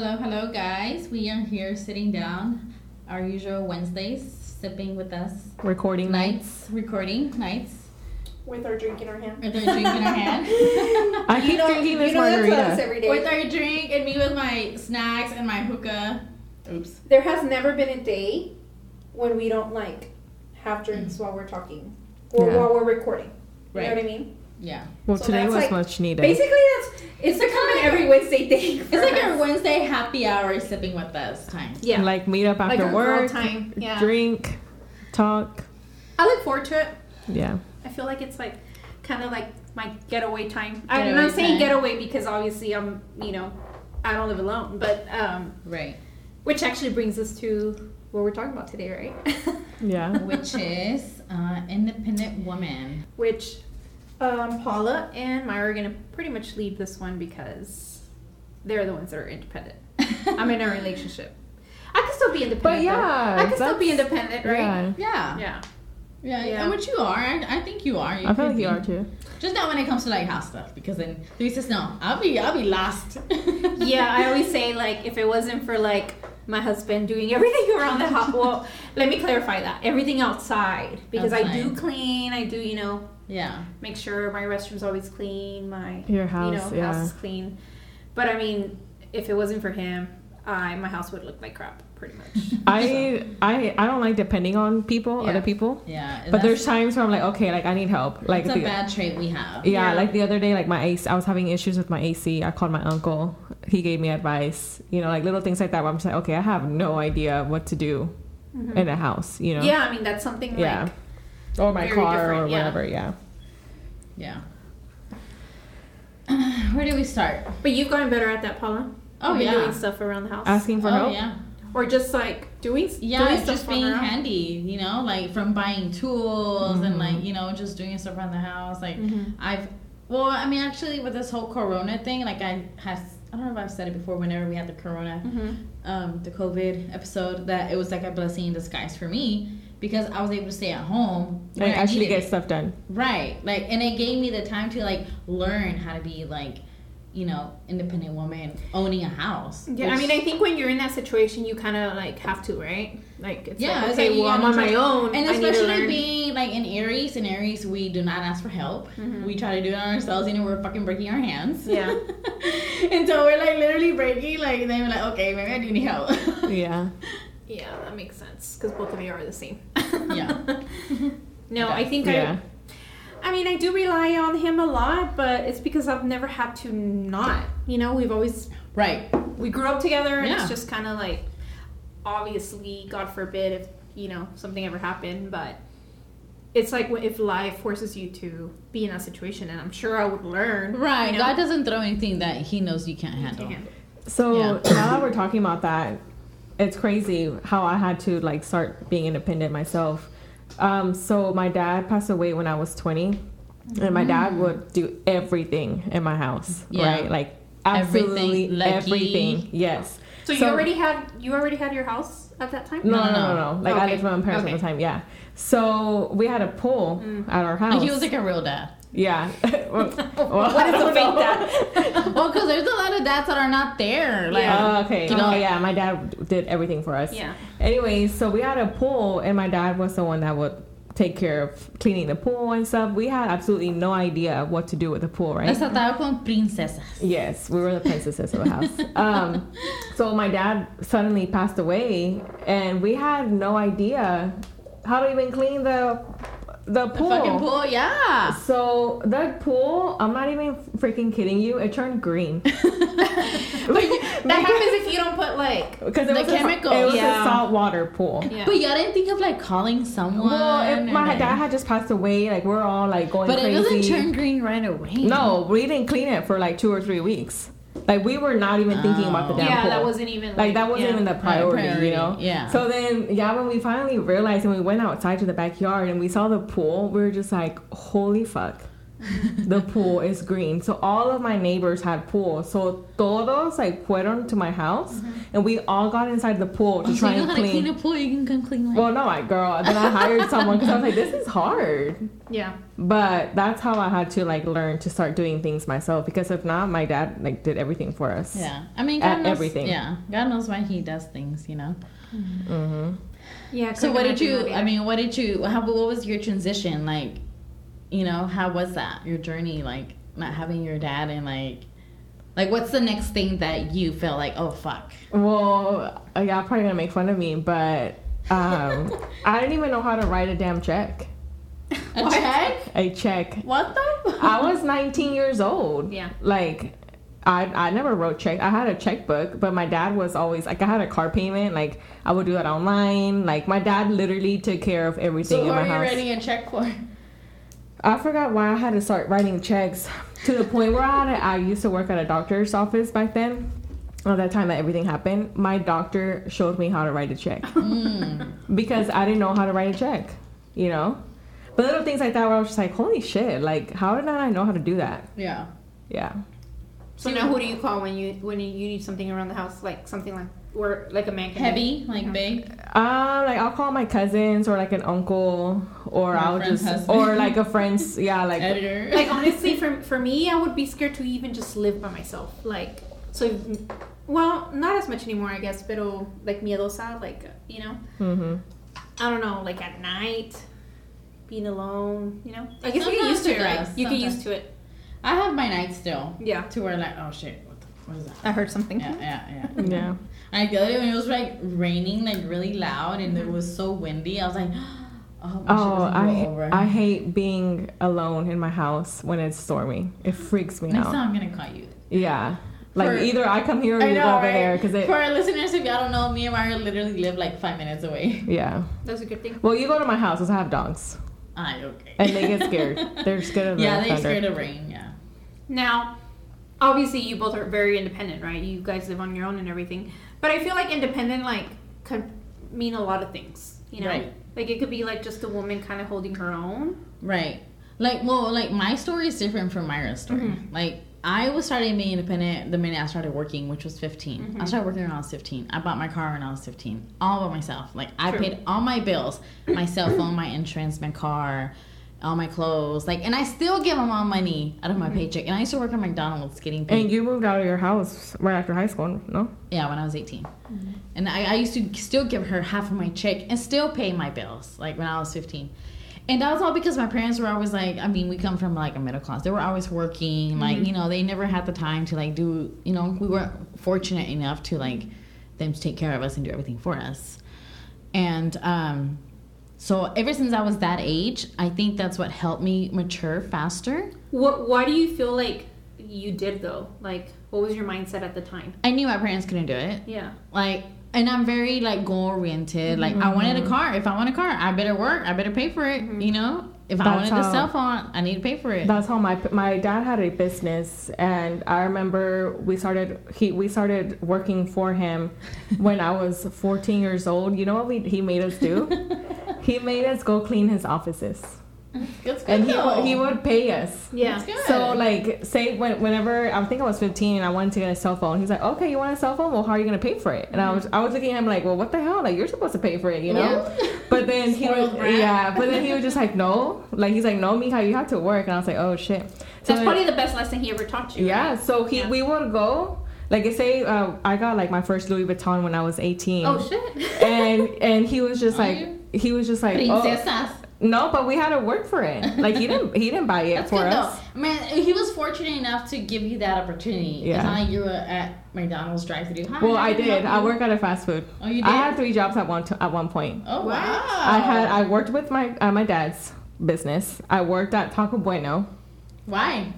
Hello, hello, guys. We are here sitting down, our usual Wednesdays, sipping with us. Recording Nights, recording nights, with our drink in our hand. with our drink in our hand. I keep drinking this margarita. that's us every day. with our drink, and me with my snacks and my hookah. Oops. there has never been a day when we don't like have drinks mm. while we're talking or Yeah. while we're recording. You Right. know what I mean? Yeah. well, So today was like- much needed. Basically, that's it's becoming like every Wednesday thing. It's like our Wednesday happy hour sipping with us time. yeah. Like meet up after our girl work, time. Yeah. drink, talk. I look forward to it. Yeah. I feel like it's like kind of like my getaway time. I'm not saying time. getaway because obviously I'm, you know, I don't live alone, but um, Right. which actually brings us to what we're talking about today, right? Yeah. Which is uh, independent woman. which um, Paula and Myra are gonna pretty much lead this one because they're the ones that are independent. I'm in a relationship. I can still be independent. But though. yeah, I can still be independent, right? Yeah. Yeah. Yeah. Yeah, Yeah. and what you are, I, I think you are. I feel like be. you are too. Just not when it comes to like house stuff, because then Luis says no. I'll be, I'll be lost. Yeah, I always say like if it wasn't for like my husband doing everything around the house. Well, let me clarify that everything outside because I do clean. I do, you know, yeah, make sure my restroom's always clean. My Your house, you know, yeah. house is clean. But I mean, if it wasn't for him, I my house would look like crap, pretty much. I I I don't like depending on people, Yeah. other people. yeah. But there's times where I'm like, okay, like I need help. Like that's a the- bad trait we have. yeah, Yeah. like the other day, like my AC, I was having issues with my AC. I called my uncle. He gave me advice. You know, like little things like that. Where I'm just like, okay, I have no idea what to do mm-hmm. in a house. You know. Yeah, I mean that's something Yeah. like Or my Very car or whatever. Yeah. Yeah. Where do we start? But you've gotten better at that, Paula. Oh You've yeah. doing stuff around the house, Asking for oh help. yeah. or just like doing Yeah, doing stuff just being her handy, you know, like from buying tools and Mhm. like, you know, just doing stuff around the house. Like Mhm. I've well, I mean actually with this whole corona thing, like I has I don't know if I've said it before whenever we had the corona Mhm. um the COVID episode that it was like a blessing in disguise for me because I was able to stay at home when Like I actually get it. stuff done. Right. Like and it gave me the time to like learn how to be like, you know, independent woman owning a house. Yeah, I mean, I think when you're in that situation, you kind of like have to, right? Like, it's Yeah, like, it's okay, like well, I'm on my own. And I need to especially learn. being like in Aries, in Aries we do not ask for help. Mhm. We try to do it on ourselves, you know, we're fucking breaking our hands. Yeah. and so we're like literally breaking, like and then we're like, okay, maybe I do need help. Yeah. yeah, that makes sense because both of you are the same. Yeah. no, Okay. I think Yeah. I. I mean, I do rely on him a lot, but it's because I've never had to not. You know, we've always right. we grew up together, and Yeah. it's just kind of like, obviously, God forbid if you know something ever happened, but it's like if life forces you to be in that situation, and I'm sure I would learn. Right. you know? God doesn't throw anything that he knows you can't handle. handle. So Yeah. now that we're talking about that, it's crazy how I had to like start being independent myself. Um, so my dad passed away when I was 20, and my dad would do everything in my house, Yeah. right? Like absolutely lucky. everything. Yes. So you already had you already had your house at that time? No, no, No, no, no, no. no. Like I lived with my parents Okay. at the time. Yeah. So we had a pool Mm. at our house. Like he was like a real dad. Yeah. well, What is a fake dad? well, because there's a lot of dads that are not there. Like, Yeah. Oh, okay. You know- oh, yeah. My dad did everything for us. Yeah. Anyways, so we had a pool, and my dad was the one that would take care of cleaning the pool and stuff. We had absolutely no idea what to do with the pool, right? Las trataba con princesas. Yes, we were the princesses of the house. Um, so my dad suddenly passed away, and we had no idea how to even clean the the The pool. fucking pool, yeah. So that pool, I'm not even freaking kidding you. It turned green But you- that happens if you don't put like because it The was a- chemicals. it was Yeah. a saltwater pool. yeah. But y'all didn't think of like calling someone. Well, if my like- dad had just passed away. Like we're all like going But it crazy. doesn't turn green right away. No, we didn't clean it for like two or three weeks. Like we were not even thinking about the oh. damn yeah, that wasn't even like that wasn't yeah. even the priority, priority, you know. yeah. So then, yeah, when we finally realized and we went outside to the backyard and we saw the pool, we were just like, "Holy fuck!" The pool is green. So all of my neighbors had pools. So todos like fueron to my house, and we all got inside the pool to Oh, so try you and to clean. clean a pool? You can come clean like. well, no, I girl. Then I hired someone because I was like, this is hard. Yeah. But that's how I had to like learn to start doing things myself. Because if not, my dad like did everything for us. yeah, I mean, At God knows, everything. Yeah, God knows why He does things, you know. Mm-hmm. Yeah. So what did you? I mean, what did you? How? What was your transition like? You know, how was that your journey? Like not having your dad and like, like what's the next thing that you felt like? Oh fuck. Well, uh, y'all probably gonna make fun of me, but um, I didn't even know how to write a damn check. A What? check? A check. What the? I was 19 years old. Yeah. Like, I I never wrote check. I had a checkbook, but my dad was always like I had a car payment. Like I would do that online. Like my dad literally took care of everything So in what my are you house. writing a check for? I forgot why I had to start writing checks to the point where I had. A, I used to work at a doctor's office back then. At that time that everything happened, my doctor showed me how to write a check Mm. because I didn't know how to write a check. You know, but little things like that where I was just like, holy shit! Like, how did I know how to do that? Yeah. Yeah. So now, who do you call when you when you, you need something around the house, like something like where like a man can Heavy, like Mhm. big. Um, like I'll call my cousins or like an uncle, or Or a I'll just husband. or like a friend's. Yeah, like Editor. Like honestly, for for me, I would be scared to even just live by myself. Like so, well, not as much anymore, I guess. Pero like miedosa, like you know, hmm I don't know, like at night, being alone. You know, I guess you get used to it it, right? does, You get used to it. I have my night still. Yeah, To where like, oh shit, what the what is that? I heard something. Yeah, yeah, yeah. yeah. Like the other day when it was like raining, like really loud, and it was so windy, I was like, oh, Oh, I. I hate being alone in my house when it's stormy. It freaks me Next out. time I'm gonna call you. Yeah, like For- either I come here or you know, go over right? there because. For our listeners, if y'all don't know, me and Mario literally live like five minutes away. yeah. That's a good thing. Well, you go to my house. Because I have dogs, Ah, okay. and they get scared. They're scared of the yeah, they thunder. scared of rain. Yeah. Now, obviously, you both are very independent, right? You guys live on your own and everything. But I feel like independent, like, could mean a lot of things. You know, Right. like it could be like just a woman kind of holding her own. Right. Like, well, like my story is different from Myra's story. Mhm. Like, I was starting being independent the minute I started working, which was 15. I Mhm. started working when I was 15. I bought my car when I was 15, all by myself. Like, I True. paid all my bills, my cell phone, my insurance, my car, all my clothes. Like, and I still give my mom money out of my mm-hmm. paycheck. And I used to work at McDonald's getting paid. And you moved out of your house right after high school, no? Yeah, when I was 18. Mm-hmm. And I, I used to still give her half of my check and still pay my bills, like when I was 15. And that was all because my parents were always like, I mean, we come from like a middle class. They were always working. Like, mm-hmm. you know, they never had the time to like do, you know, we weren't fortunate enough to like them to take care of us and do everything for us. And um, so ever since I was that age, I think that's what helped me mature faster. What? Why do you feel like you did though? Like, what was your mindset at the time? I knew my parents couldn't do it. Yeah. like and i'm very like goal oriented like i wanted Mm-hmm. a car if i want a car i better work i better pay for it you know if i That's wanted a how- cell phone i need to pay for it That's how my my dad had a business, and I remember we started he we started working for him when I was 14 years old. You know what we, he made us do? he made us go clean his offices, That's good and he though. would, he would pay us. Yeah. That's good. So like say when, whenever I think I was 15 and I wanted to get a cell phone, he's like, okay, you want a cell phone? Well, how are you gonna pay for it? And I was I was looking at him like, well, what the hell? Like you're supposed to pay for it, you know? Yeah. But then he Spoiled would, brat. yeah. But then he was just like, no, like he's like, no, Mika, you have to work. And I was like, oh shit. So That's probably the best lesson he ever taught you. yeah. right? So he Yeah. we would go. Like I say, uh, I got like my first Louis Vuitton when I was 18. Oh shit. And and he was just Are like you? he was just like oh, Princesas. No, but we had to work for it. Like he didn't he didn't buy it That's for good us. though. Man, he was fortunate enough to give you that opportunity. It's Yeah. not like you were at McDonald's drive-through. Well, I did. I work at a fast food. Oh, you did. I had three jobs at one t- at one point. oh wow. I had I worked with my uh, my dad's business. I worked at Taco Bueno Why?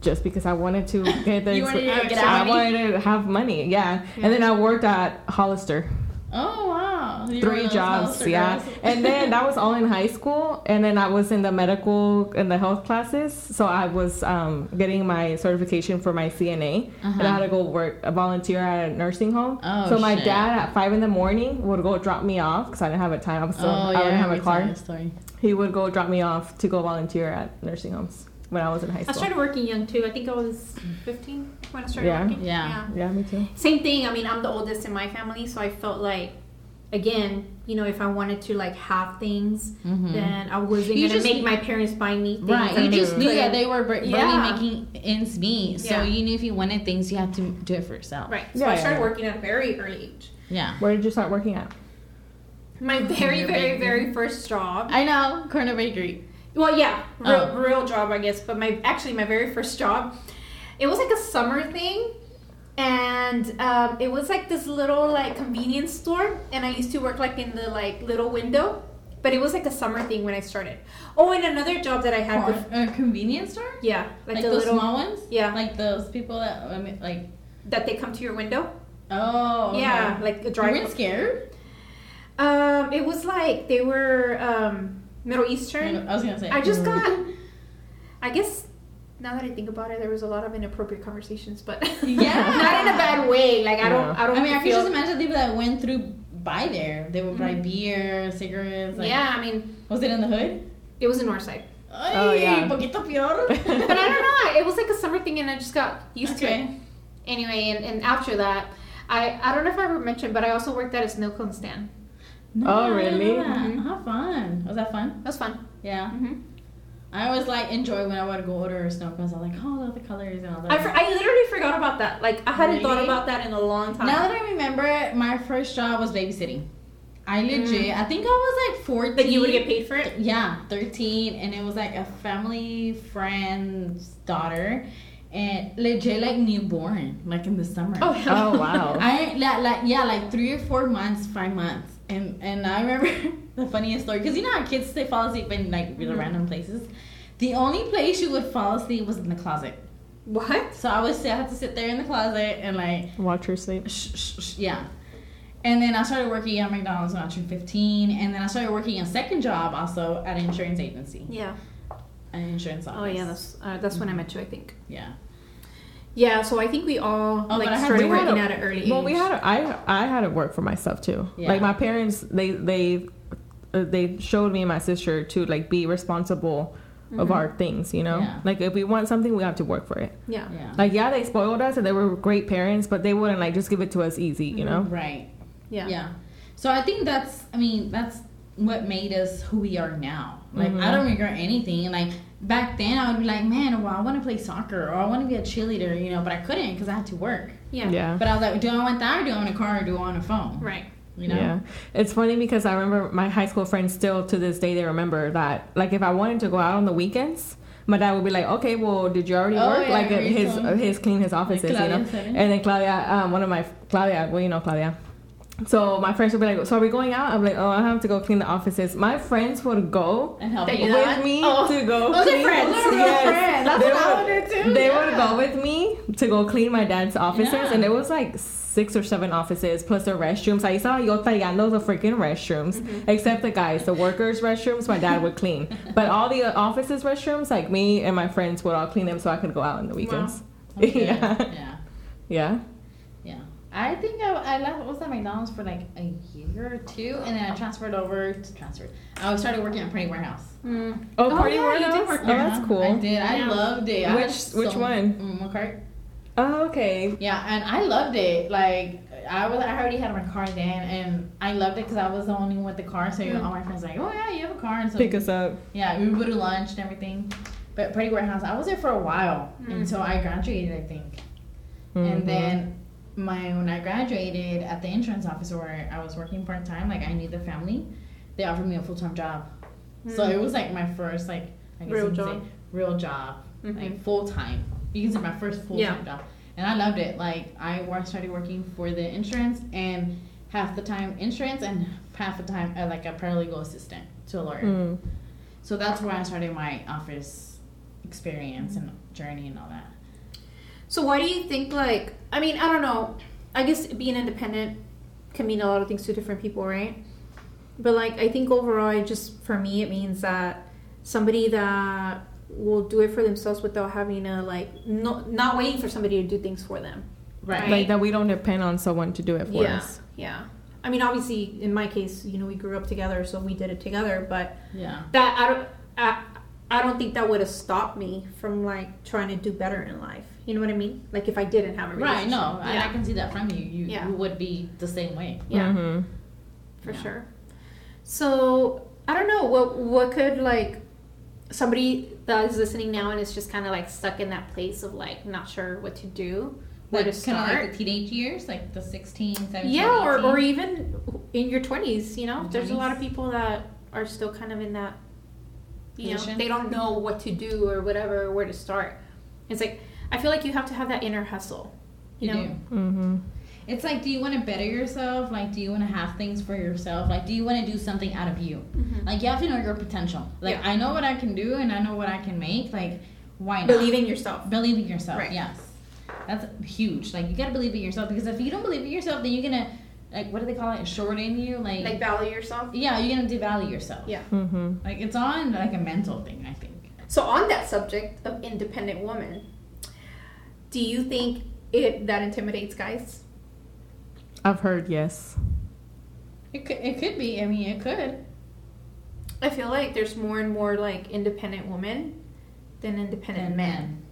just because I wanted to get the You wanted to get I wanted to have money. Yeah. And then I worked at Hollister. Oh wow. You Three jobs, Hollister yeah. And then that was all in high school. And then I was in the medical and the health classes. So I was um, getting my certification for my CNA. And I Uh-huh. had to go work, a volunteer at a nursing home. Oh, so my shit. dad at five in the morning would go drop me off because I didn't have a time. I was still, oh I yeah, didn't have a car. told the Story. He would go drop me off to go volunteer at nursing homes. when I was in high school. I started working young too. I think I was 15 when I started Yeah. working. Yeah. yeah, me too. Same thing. I mean, I'm the oldest in my family, so I felt like, again, you know, if I wanted to like have things, Mhm. then I wasn't You gonna just- make my parents buy me things. Right, and you they just knew that they were bar- barely Yeah. making ends meet, so Yeah. you knew if you wanted things, you had to do it for yourself. Right. So Yeah, I started yeah. working at a very early age. Yeah, Where did you start working at? My very, Your very, baby. very first job. I know corner bakery. Well, yeah, real, Oh. real job, I guess. But my actually my very first job, it was like a summer thing, and um, it was like this little like convenience store, and I used to work like in the like little window, but it was like a summer thing when I started. Oh, and another job that I had, with, a convenience store, yeah, like, like, the little small ones. Yeah. like those people that I mean, like. that they come to your window. Oh, okay. Yeah, like a You drive. weren't scared. Um, it was like they were um Middle Eastern. I was gonna say. I just got. I guess now that I think about it, there was a lot of inappropriate conversations, but Yeah. not in a bad way. Like I don't, Yeah. I don't. I mean, I could feel, just imagine people that went through by there. They would buy beer, cigarettes. Like, yeah, I mean, Was it in the hood? it was in Northside, Oh, yeah. Ay, poquito peor. but I don't know. It was like a summer thing, and I just got used to it. Anyway, and, and after that, I I don't know if I ever mentioned, but I also worked at a snow cone stand. No, Oh, I didn't Mm-hmm. really? Mhm. How fun. Was that fun? That was fun. Yeah. hmm I always like enjoy when I want to go order a snow cones. I'm like, oh, look at the colors and all that. I, for, I literally forgot about that. Like I hadn't thought about that in a long time. now that I remember, it, my first job was babysitting. I mm. legit, I think I was like 14. that you would get paid for it. Yeah, 13, and it was like a family friend's daughter, and legit like newborn, like in the summer. Oh, Oh wow. I like, like yeah, like three or four months, five months, and and I remember the funniest story because you know how kids they fall asleep in like really Mhm. random places. The only place you would fall asleep was in the closet. What? So I would sit, I had to sit there in the closet and like Watch her sleep. sh- sh- sh- yeah. And then I started working at McDonald's when I turned 15, and then I started working a second job also at an insurance agency, Yeah. an insurance office. Oh yeah, that's uh, that's when I met you, I think. yeah. Yeah, so I think we all Oh, like but had- started had working a- at an early age. Well, we had. A, I I had to work for myself too. Yeah. Like my parents, they they uh, they showed me and my sister to like be responsible of our things. You know, Mm-hmm. Yeah. like if we want something, we have to work for it. yeah. Yeah. Like yeah, they spoiled us and they were great parents, but they wouldn't like just give it to us easy. You know. Right. Yeah. Yeah. So I think that's, I mean, that's what made us who we are now. Like, Mhm. I don't regret anything. Like, back then I would be like, man, well, I want to play soccer or I want to be a cheerleader, you know, but I couldn't because I had to work. Yeah. Yeah. But I was like, do I want that or do I want a car or do I want a phone? Right. You know? Yeah, it's funny because I remember my high school friends still to this day they remember that like if I wanted to go out on the weekends, my dad would be like, "Okay, well, did you already Oh, work? yeah, like his still- his clean his offices, you know?" said. And then Claudia, um, one of my Claudia, well, you know Claudia. So my friends would be like, "So are we going out?" I'm like, "Oh, I have to go clean the offices." My friends would go And help you. with me Oh. to go. Those are clean- friends. Those are Yes. friends. That's They what I would- would do. They Yeah. would go with me to go clean my dad's offices, Yeah. and it was like six or seven offices plus the restrooms. I saw yo tallando the freaking restrooms, Mm-hmm. except the guys, the workers' restrooms. My dad would clean, but all the offices' restrooms, like me and my friends would all clean them so I could go out on the weekends. Okay. yeah, Yeah. yeah. Yeah. I think I, I left, was at McDonald's for like a year or two, and then I transferred over to transferred. I started working at Party Warehouse. Mm. Oh, Oh, party yeah, you did warehouse. work Oh, that's Uh-huh. cool. I did. I Yeah. loved it. I Which- had so- which one? Mm, Walmart. Oh, okay. Yeah, and I loved it. Like I was, I already had my car then, and I loved it because I was the only one with the car. So Mm. all my friends were like, oh yeah, you have a car, and so Pick us up. yeah, we would go to lunch and everything. But Party Warehouse, I was there for a while Mm. until I graduated, I think. Mhm. And then my when I graduated at the insurance office where I was working part time, like I knew the family, they offered me a full time job. So Mm. it was like my first like I guess Real you can job. say, real job, Mhm. like full time. You can say my first full time Yeah. job, and I loved it. Like I started working for the insurance and half the time insurance and half the time uh, like a paralegal assistant to a lawyer. Mm. So that's where I started my office experience and journey and all that. So why do you think like I mean, I don't know. I guess being independent can mean a lot of things to different people, right? But like I think overall it just for me it means that somebody that will do it for themselves without having to like no, not waiting for somebody to do things for them. Right. Like that, we don't depend on someone to do it for yeah. us. Yeah. I mean, obviously, in my case, you know, we grew up together, so we did it together. But Yeah. that I don't. I, I don't think that would have stopped me from like trying to do better in life. You know what I mean? Like if I didn't have a Right, relationship. no, I, I can see that from you. You, Yeah. you would be the same way. yeah, Mhm. for Yeah. sure. So I don't know what what could like somebody that is listening now and is just kind of like stuck in that place of like not sure what to do, where Like, to kind of start. like the teenage years, like the 16, 17, yeah, or, 18. or even in your twenties. You know, Your there's a lot of people that are still kind of in that. You know, they don't know what to do or whatever, or where to start. It's like I feel like you have to have that inner hustle. You, You know, do. Mhm. It's like, do you want to better yourself? Like, do you want to have things for yourself? Like, do you want to do something out of you? Mhm. Like, you have to know your potential. Like, Yeah. I know what I can do and I know what I can make. Like, why not? believe in yourself. Believe in yourself. Right. Yes. That's huge. Like, you got to believe in yourself because if you don't believe in yourself, then you're going to, like, what do they call it? Shorten you? Like, Like value yourself. yeah, you're going to devalue yourself. Yeah. Mhm. Like, it's on, like, a mental thing, I think. So on that subject of independent woman, do you think it that intimidates guys? I've heard yes. It could, it could be. I mean, it could. I feel like there's more and more like independent women than independent men. men.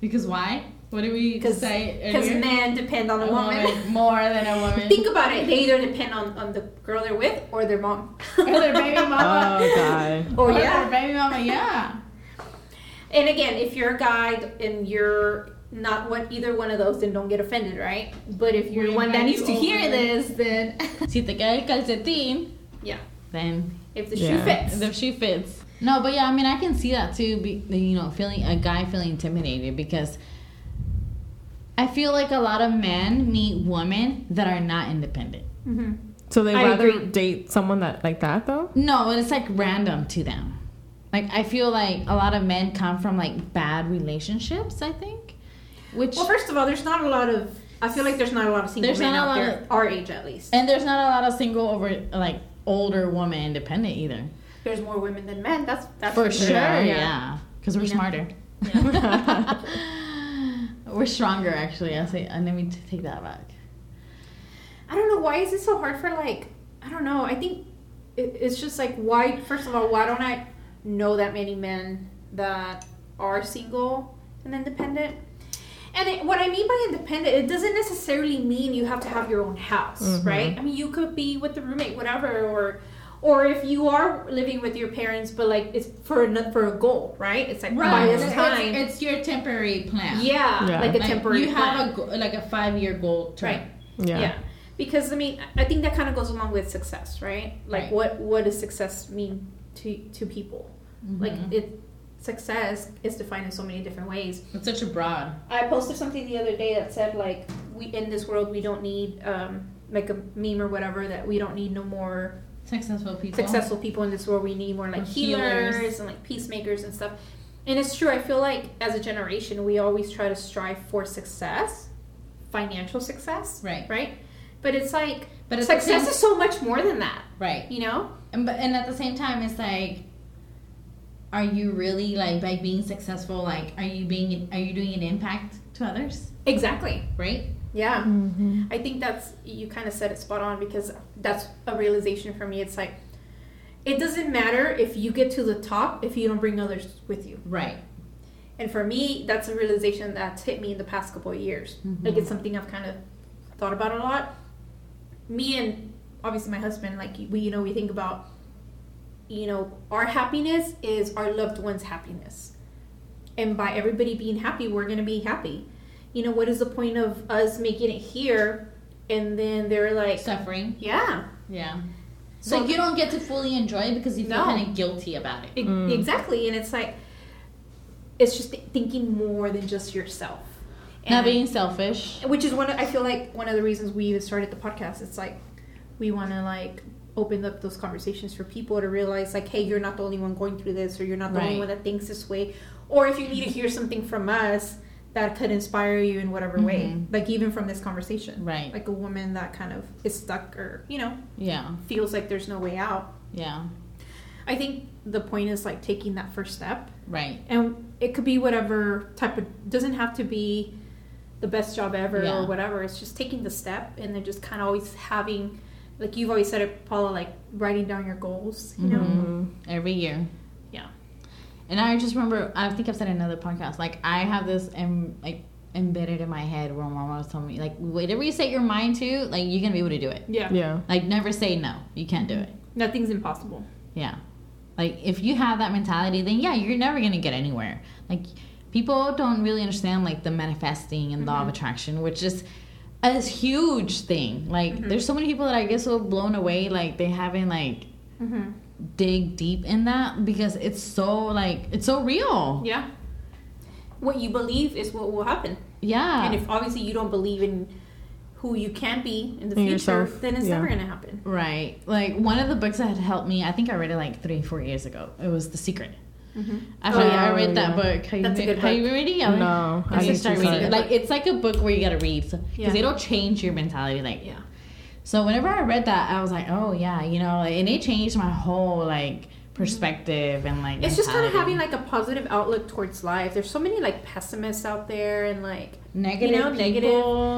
Because why? What do we Because say because men depend on a, A woman. woman more than a woman. Think about it. They either depend on, on the girl they're with or their mom. or their baby mama. Oh god. Or Or yeah. their baby mama, yeah. And again, if you're a guy and you're not what either one of those, then don't get offended, right? But if you're the one that needs to hear over. this, then Si te cae el calcetín, yeah, then if the Yeah. shoe fits. if the shoe fits. No, but yeah, I mean, I can see that too. Be, you know, feeling a guy feeling intimidated because I feel like a lot of men meet women that are not independent. hmm So they rather agree. date someone that like that though? No, it's like random to them. Like I feel like a lot of men come from like bad relationships. I think, which Well, first of all, there's not a lot of. I feel like there's not a lot of single There's men not a out lot there, of- our age at least. and there's not a lot of single over like older woman independent either. There's more women than men. That's that's For sure, yeah, because we're You know? smarter. we're stronger, actually. I say, uh, let me take that back. I don't know why is it so hard for like. I don't know. I think it, it's just like why. First of all, why don't I know that many men that are single and independent? And it, what I mean by independent, it doesn't necessarily mean you have to have your own house, Mhm. right? I mean, you could be with the roommate, whatever, or or if you are living with your parents, but like it's for a, for a goal, right? It's like by this It's- time, It's, your temporary plan. yeah, Yeah. like a Like, temporary. You plan. have a go- like a five year goal term. Right. Yeah. yeah. because i mean i think that kind of goes along with success right like Right. what what does success mean to to people like Mhm. it success is defined in so many different ways it's such a broad. i posted something the other day that said like we in this world we don't need um like a meme or whatever that we don't need no more Successful people. successful people in this world we need more like healers, healers. and like peacemakers and stuff and it's true i feel like as a generation we always try to strive for success financial success Right. right but it's like But success same- is so much more than that Right. you know And but and at the same time, it's like, are you really like by being successful? Like, are you being are you doing an impact to others? exactly Right. yeah Mhm. i think that's you kind of said it spot on because that's a realization for me it's like it doesn't matter if you get to the top if you don't bring others with you Right. and for me that's a realization that's hit me in the past couple of years Mhm. like it's something i've kind of thought about a lot me and obviously my husband like we you know we think about you know our happiness is our loved one's happiness and by everybody being happy we're going to be happy you know what is the point of us making it here and then they're like Suffering. yeah Yeah. So- So you don't get to fully enjoy it because you feel No. kind of guilty about it. E- Mm. exactly and it's like it's just th- thinking more than just yourself Not being selfish. which is one of, i feel like one of the reasons we even started the podcast it's like we want to like open up those conversations for people to realize like hey you're not the only one going through this or you're not the only one that thinks this way or if you need to hear something from us that could inspire you in whatever way Mhm. like even from this conversation Right. like a woman that kind of is stuck or you know Yeah. feels like there's no way out Yeah. i think the point is like taking that first step Right. and it could be whatever type of doesn't have to be the best job ever Yeah. or whatever it's just taking the step and then just kind of always having like you've always said it paula like writing down your goals you know Mhm. Every year. yeah And I just remember, I think I've said in another podcast, like I have this em, like embedded in my head where my mom was telling me, like whatever you set your mind to, like you're gonna be able to do it. Yeah. Yeah. Like never say no, you can't do it. Nothing's impossible. Yeah. Like if you have that mentality, then yeah, you're never gonna get anywhere. Like people don't really understand like the manifesting and law of attraction, which is a huge thing. Like there's so many people that I get so blown away, like they haven't like Mm-hmm. dig deep in that because it's so like it's so real. Yeah. What you believe is what will happen. Yeah. And if obviously you don't believe in who you can be in the In future, yourself, then it's yeah. never gonna happen. Right. Like one of the books that had helped me, I think I read it like three, four years ago. It was The Secret. Mm-hmm. After Oh, I read that yeah. book, have you, That's a been- good have you book. reading it? No, I I should need start to reading it. Like it's like a book where you gotta read because Yeah. it'll change your mentality. Like Yeah. so, whenever I read that, I was like, oh yeah, you know, and it changed my whole like perspective and like. It's just kind of having like a positive outlook towards life. There's so many like pessimists out there and like negative, you know, negative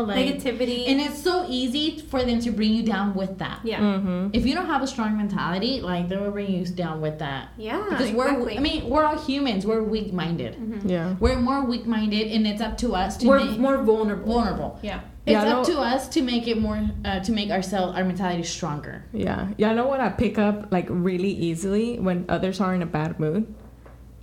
like, negativity. and it's so easy for them to bring you down with that. yeah. Mm-hmm. If you don't have a strong mentality, like they will bring you down with that. Yeah. Because exactly. we're, I mean, we're all humans. We're weak minded. Mhm. Yeah. We're more weak minded, and it's up to us to we're make more vulnerable. vulnerable. Yeah. It's Yeah, I up to us to make it more, uh, to make ourselves, our mentality stronger. Yeah. Yeah. I know what I pick up like really easily when others are in a bad mood.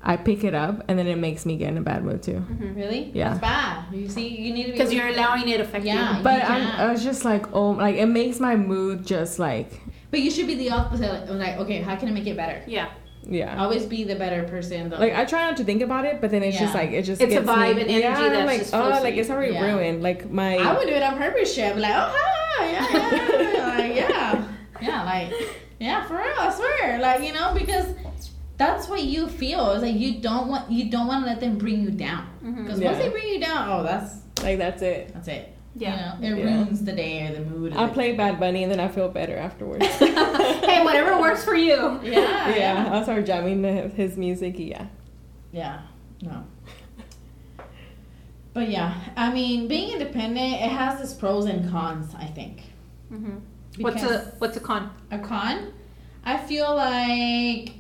I pick it up and then it makes me get in a bad mood too. Really? Yeah. That's bad. You see, you need to be Because you're allowing it to affect Yeah. you. But You I'm. I was just like, oh, like it makes my mood just like, But you should be the opposite. Like, like, okay, how can I make it better? Yeah. Yeah. Always be the better person. The, Like I try not to think about it, but then it's just like it just It's a vibe me, and energy yeah, that's like just oh, like it's already Yeah. ruined. Like my I would do it on purpose. Shit. I'd be like, oh hi, yeah, yeah, yeah, like, yeah, yeah, like, yeah, for real. I swear, like, you know, because that's what you feel. It's like you don't want you don't want to let them bring you down. Mhm. Because Yeah. once they bring you down, oh, that's like that's it. that's it. Yeah. You know, it Yeah. ruins the day or the mood. I the- play Bad Bunny and then I feel better afterwards. hey, whatever works for you. Yeah, yeah, I'll start jamming to his music. Yeah, Yeah, no. But yeah, I mean, being independent, it has its pros and cons, I think. hmm What's a what's a con? a con? I feel like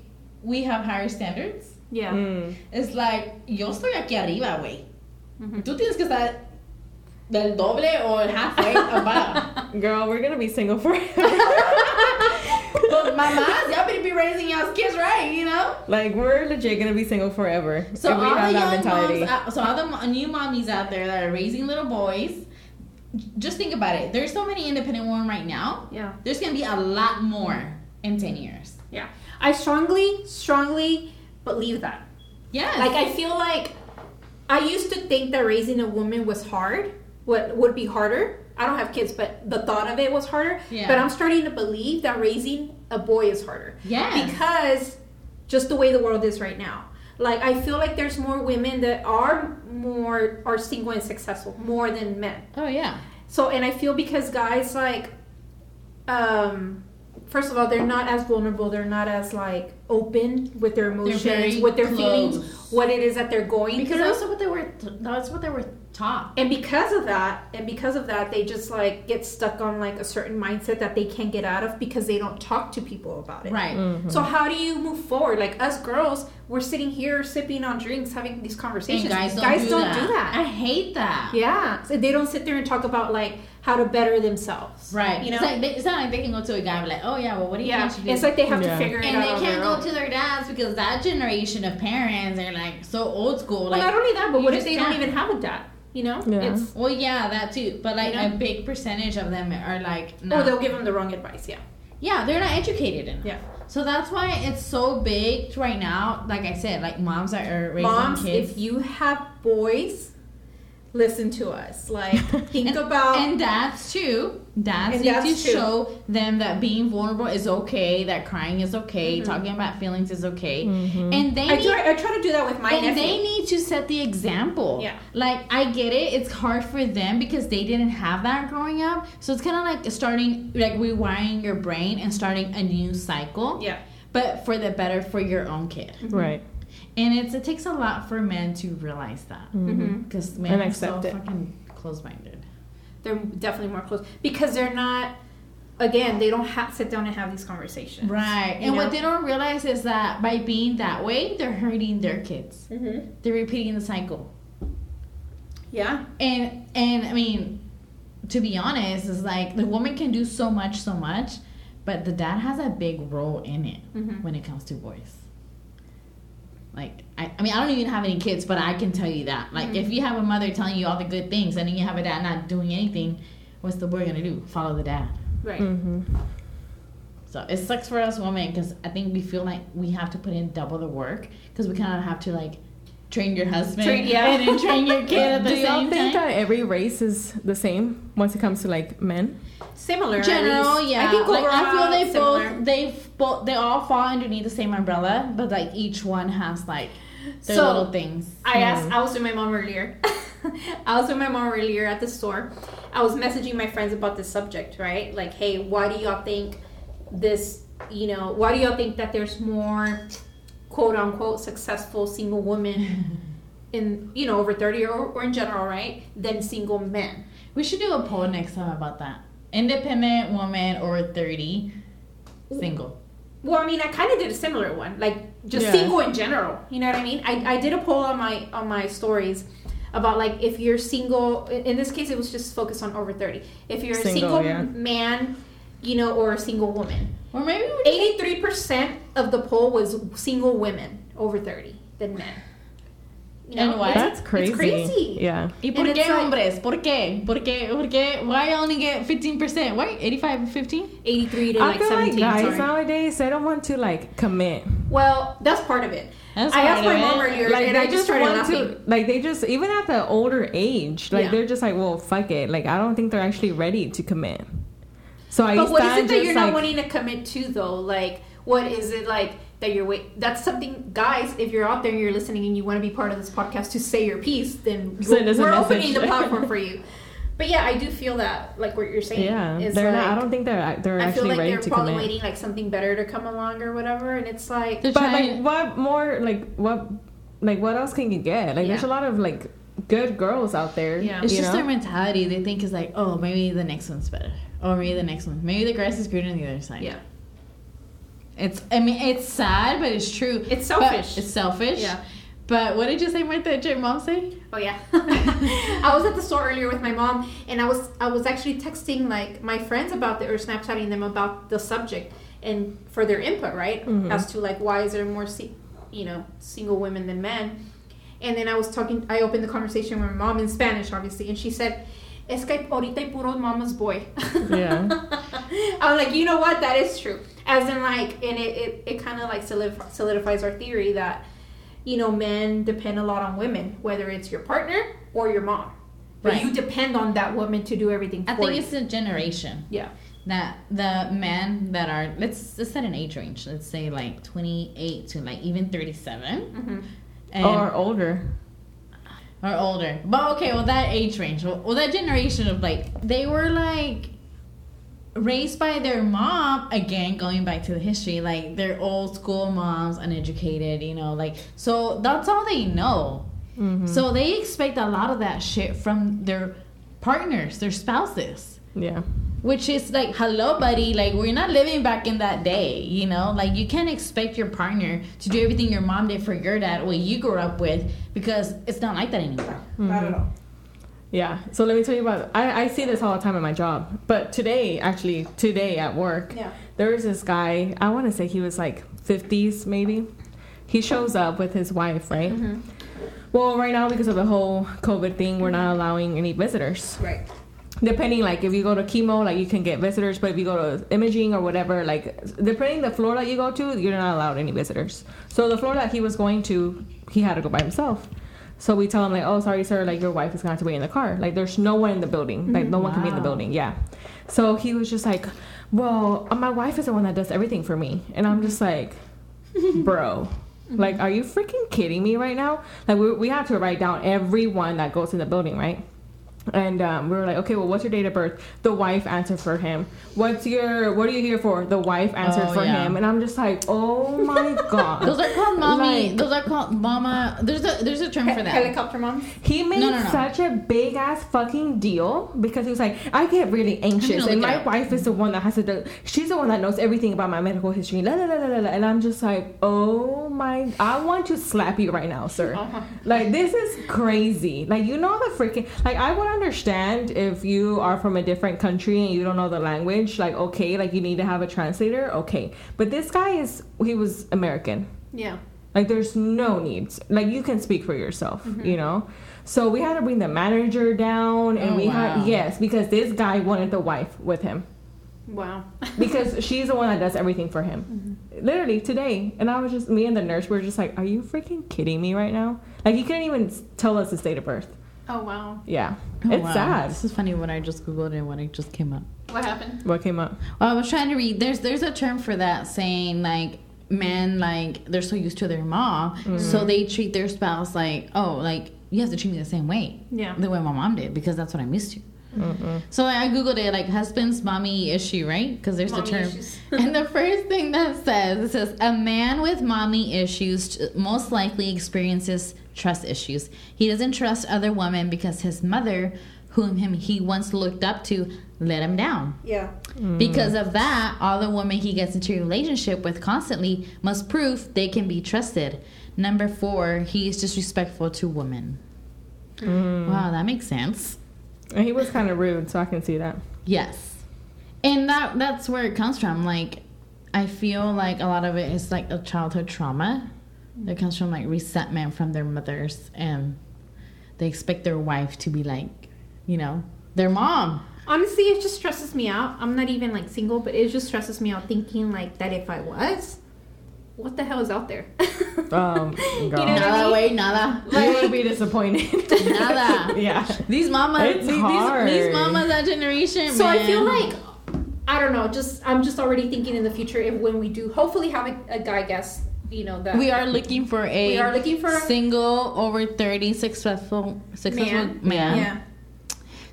we have higher standards. Yeah. Mm. Es like, yo estoy aquí arriba, güey. Mhm. Tú tienes que estar del doble o halfway abajo. girl, we're gonna be single forever. but mamás, y'all better be raising y'all's kids right, you know? like we're legit gonna be single forever So if we all the have that young mentality. moms, out- so all the new mommies out there that are raising little boys, just think about it. There's so many independent women right now. Yeah. There's gonna be a lot more in ten years. Yeah. I strongly, strongly believe that. Yeah. Like I feel like I used to think that raising a woman was hard. What would be harder? I don't have kids, but the thought of it was harder. Yeah. But I'm starting to believe that raising a boy is harder. Yeah. Because just the way the world is right now. Like I feel like there's more women that are more are single and successful more than men. oh yeah. So and I feel because guys like um first of all they're not as vulnerable, they're not as like open with their emotions, very with their closed. feelings, what it is that they're going Because through. that's what they were. That's what they were taught. and because of that, and because of that, they just like get stuck on like a certain mindset that they can't get out of because they don't talk to people about it. Right. Mhm. So how do you move forward? Like us girls, we're sitting here sipping on drinks, having these conversations. And guys don't, do, don't that. do that. I hate that. Yeah, so they don't sit there and talk about like how to better themselves. Right. You know. It's, like, they- it's not like they can go to a guy and be like, oh yeah, well, what do you yeah, think you do? it's like they have Yeah. to figure it and out. And they can't go own. to their dads because that generation of parents are like so old school. Well, Like, not only that, but what if they don't can't. even have a dad? You know, Yeah. it's well, yeah, that too. But like You know? a big percentage of them are like, no. not, they'll give them the wrong advice. Yeah, yeah, they're not educated enough. yeah. So that's why it's so big right now. Like I said, like moms that are raising Moms, kids. if you have boys, listen to us. Like think and, about and dads too. Dads And need dads to too. show them that being vulnerable is okay, that crying is okay, Mhm. talking about feelings is okay, Mhm. and they I need try, I try to do that with my and nephew. they need to set the example. Yeah. Like I get it, it's hard for them because they didn't have that growing up. So it's kind of like starting, like rewiring your brain and starting a new cycle. yeah, But for the better for your own kid. right. And it's it takes a lot for men to realize that Mhm. because men And are so it. fucking close-minded. they're definitely more close because they're not again, they don't have sit down and have these conversations. Right. And know? what they don't realize is that by being that way, they're hurting their kids. Mm-hmm. They're repeating the cycle. Yeah. And and I mean, to be honest, it's like the woman can do so much, so much, but the dad has a big role in it Mhm. when it comes to boys. Like I, I mean I don't even have any kids, but I can tell you that. Like if you have a mother telling you all the good things and then you have a dad not doing anything, what's the boy gonna do? Follow the dad. Right. hmm So it sucks for us women because I think we feel like we have to put in double the work because we kind of have to like train your husband Train- yeah. and then train your kid at the Do y'all same think time. that every race is the same once it comes to like men? Similar. General, yeah. I think like, overall I feel they similar. both they both they all fall underneath the same umbrella, but like each one has like their So, little things. I hmm. asked. I was with my mom earlier. I was with my mom earlier at the store. I was messaging my friends about this subject, right? Like, hey, why do y'all think this? You know, why do y'all think that there's more quote unquote successful single women in you know over thirty or, or in general, right, than single men? We should do a poll next time about that. Independent woman over thirty, single. Well, I mean, I kind of did a similar one, like just Yeah. single in general. You know what I mean? I, I did a poll on my on my stories about like if you're single. In this case, it was just focused on over thirty. If you're a Single, single yeah. man, you know, or a single woman, Or maybe eighty three percent of the poll was single women over thirty than men. You And why? That's crazy. It's crazy. Yeah. ¿Y por And qué it's like- hombres? ¿Por qué? ¿Por qué? ¿Por qué? Why only get 15%? Why 85 15? Eighty three to I like feel like seventeen. guys sorry. nowadays they don't want to like commit. well, that's part of it. That's I asked part my of mom it. earlier, Like and I just just started want laughing. to like they just even at the older age, like Yeah. they're just like, well, fuck it. Like I don't think they're actually ready to commit. So I But what is it that you're like, not wanting to commit to though? Like, what is it like that you're wait? That's something, guys. If you're out there and you're listening and you want to be part of this podcast to say your piece, then Send us a we're message. opening the platform for you. But yeah, I do feel that, like what you're saying. Yeah, is they're like, not. I don't think they're they're I feel actually like ready they're to probably commit. waiting like something better to come along or whatever, and it's like, They're But trying- like, what more? Like what? Like what else can you get? Like there's a lot of like good girls out there. Yeah. It's you just know? their mentality. They think is like, oh, maybe the next one's better. Or maybe the next one. Maybe the grass is greener on the other side. yeah, It's, I mean, it's sad, but it's true. It's But selfish. it's selfish. Yeah. But what did you say, Martha? Did your mom say? Oh yeah. I was at the store earlier with my mom and I was I was actually texting like my friends about the or Snapchatting them about the subject and for their input, right? Mhm. As to like why is there more you know, single women than men. And then I was talking I opened the conversation with my mom in Spanish obviously and she said Es que ahorita hay puro mama's boy. Yeah. I'm like, you know what? That is true. As in, like, and it, it, it kind of like solidifies our theory that, you know, men depend a lot on women, whether it's your partner or your mom. But Right. you depend on that woman to do everything I think you. it's a generation. yeah. that the men that are let's let's set an age range let's say like 28 to like even 37 Mm-hmm. and, or older. Or older. But okay well that age range well, well that generation of like they were like raised by their mom again going back to the history like their old school moms uneducated you know like so that's all they know. Mhm. so they expect a lot of that shit from their partners their spouses yeah. which is like hello buddy like we're not living back in that day you know like you can't expect your partner to do everything your mom did for your dad what you grew up with because it's not like that anymore Not at all. Yeah. So let me tell you about. I I see this all the time at my job, but today actually today at work. Yeah. There was this guy, I want to say he was like 50s maybe. He shows up with his wife, right? hmm Well, right now, because of the whole COVID thing, we're not allowing any visitors. Right. Depending, like, if you go to chemo, like, you can get visitors, but if you go to imaging or whatever, like, depending the floor that you go to, you're not allowed any visitors. So the floor that he was going to, he had to go by himself. So we tell him, like, oh, sorry, sir, like, your wife is going to have to wait in the car. Like, there's no one in the building. Like, no one can be in the building. Yeah. So he was just like, well, uh, my wife is the one that does everything for me. And I'm just like, bro. Like, are you freaking kidding me right now? Like, we, we have to write down everyone that goes in the building, right? And um, we were like, okay, well, what's your date of birth? The wife answered for him. What's your, what are you here for? The wife answered Oh, for yeah. him. And I'm just like, oh my God. Those are called mommy. Like- those are called mama. There's a there's a term for that. Helicopter mom. He made No, no, no. such a big ass fucking deal because he was like, I get really anxious, and my wife is the one that has to do. She's the one that knows everything about my medical history. La, la, la, la, la, la. And I'm just like, oh my, I want to slap you right now, sir. Uh-huh. Like this is crazy. Like you know the freaking like I would understand if you are from a different country and you don't know the language. Like okay, like you need to have a translator. Okay, but this guy is he was American. Yeah. Like there's no needs. Like you can speak for yourself, Mm-hmm. you know? So we had to bring the manager down and Oh, we wow. had yes, because this guy wanted the wife with him. Wow. Because she's the one that does everything for him. Mm-hmm. Literally today. And I was just me and the nurse were just like, Are you freaking kidding me right now? Like he couldn't even tell us his date of birth. Oh wow. Yeah. Oh, it's wow. sad. This is funny when I just googled it when it just came up. What happened? What came up? Well, I was trying to read. There's there's a term for that saying like men like they're so used to their mom, Mm-hmm. so they treat their spouse like oh like you have to treat me the same way. Yeah. The way my mom did because that's what I'm used to. So I googled it like husband's mommy issue, right? Because there's Mommy the term. and the first thing that says it says a man with mommy issues most likely experiences trust issues. He doesn't trust other women because his mother, whom him he once looked up to, let him down. Yeah. Mm. Because of that, all the women he gets into a relationship with constantly must prove they can be trusted. Number four, he is disrespectful to women. Mm. Wow, that makes sense. And he was kind of rude, so I can see that. Yes. And that that's where it comes from. Like I feel like a lot of it is like a childhood trauma that comes from like resentment from their mothers and they expect their wife to be like, you know, their mom. Honestly, it just stresses me out. I'm not even like single, but it just stresses me out thinking like that if I was, what the hell is out there? Um, you know girl. what I Nada, mean? way, nada. You would be disappointed. Nada. yeah. These mamas, It's these, hard. these mamas, that generation. So I feel like I don't know. Just I'm just already thinking in the future if when we do hopefully have a, a guy guest, you know that we are looking for a We are looking for single over thirty successful successful Man. man, yeah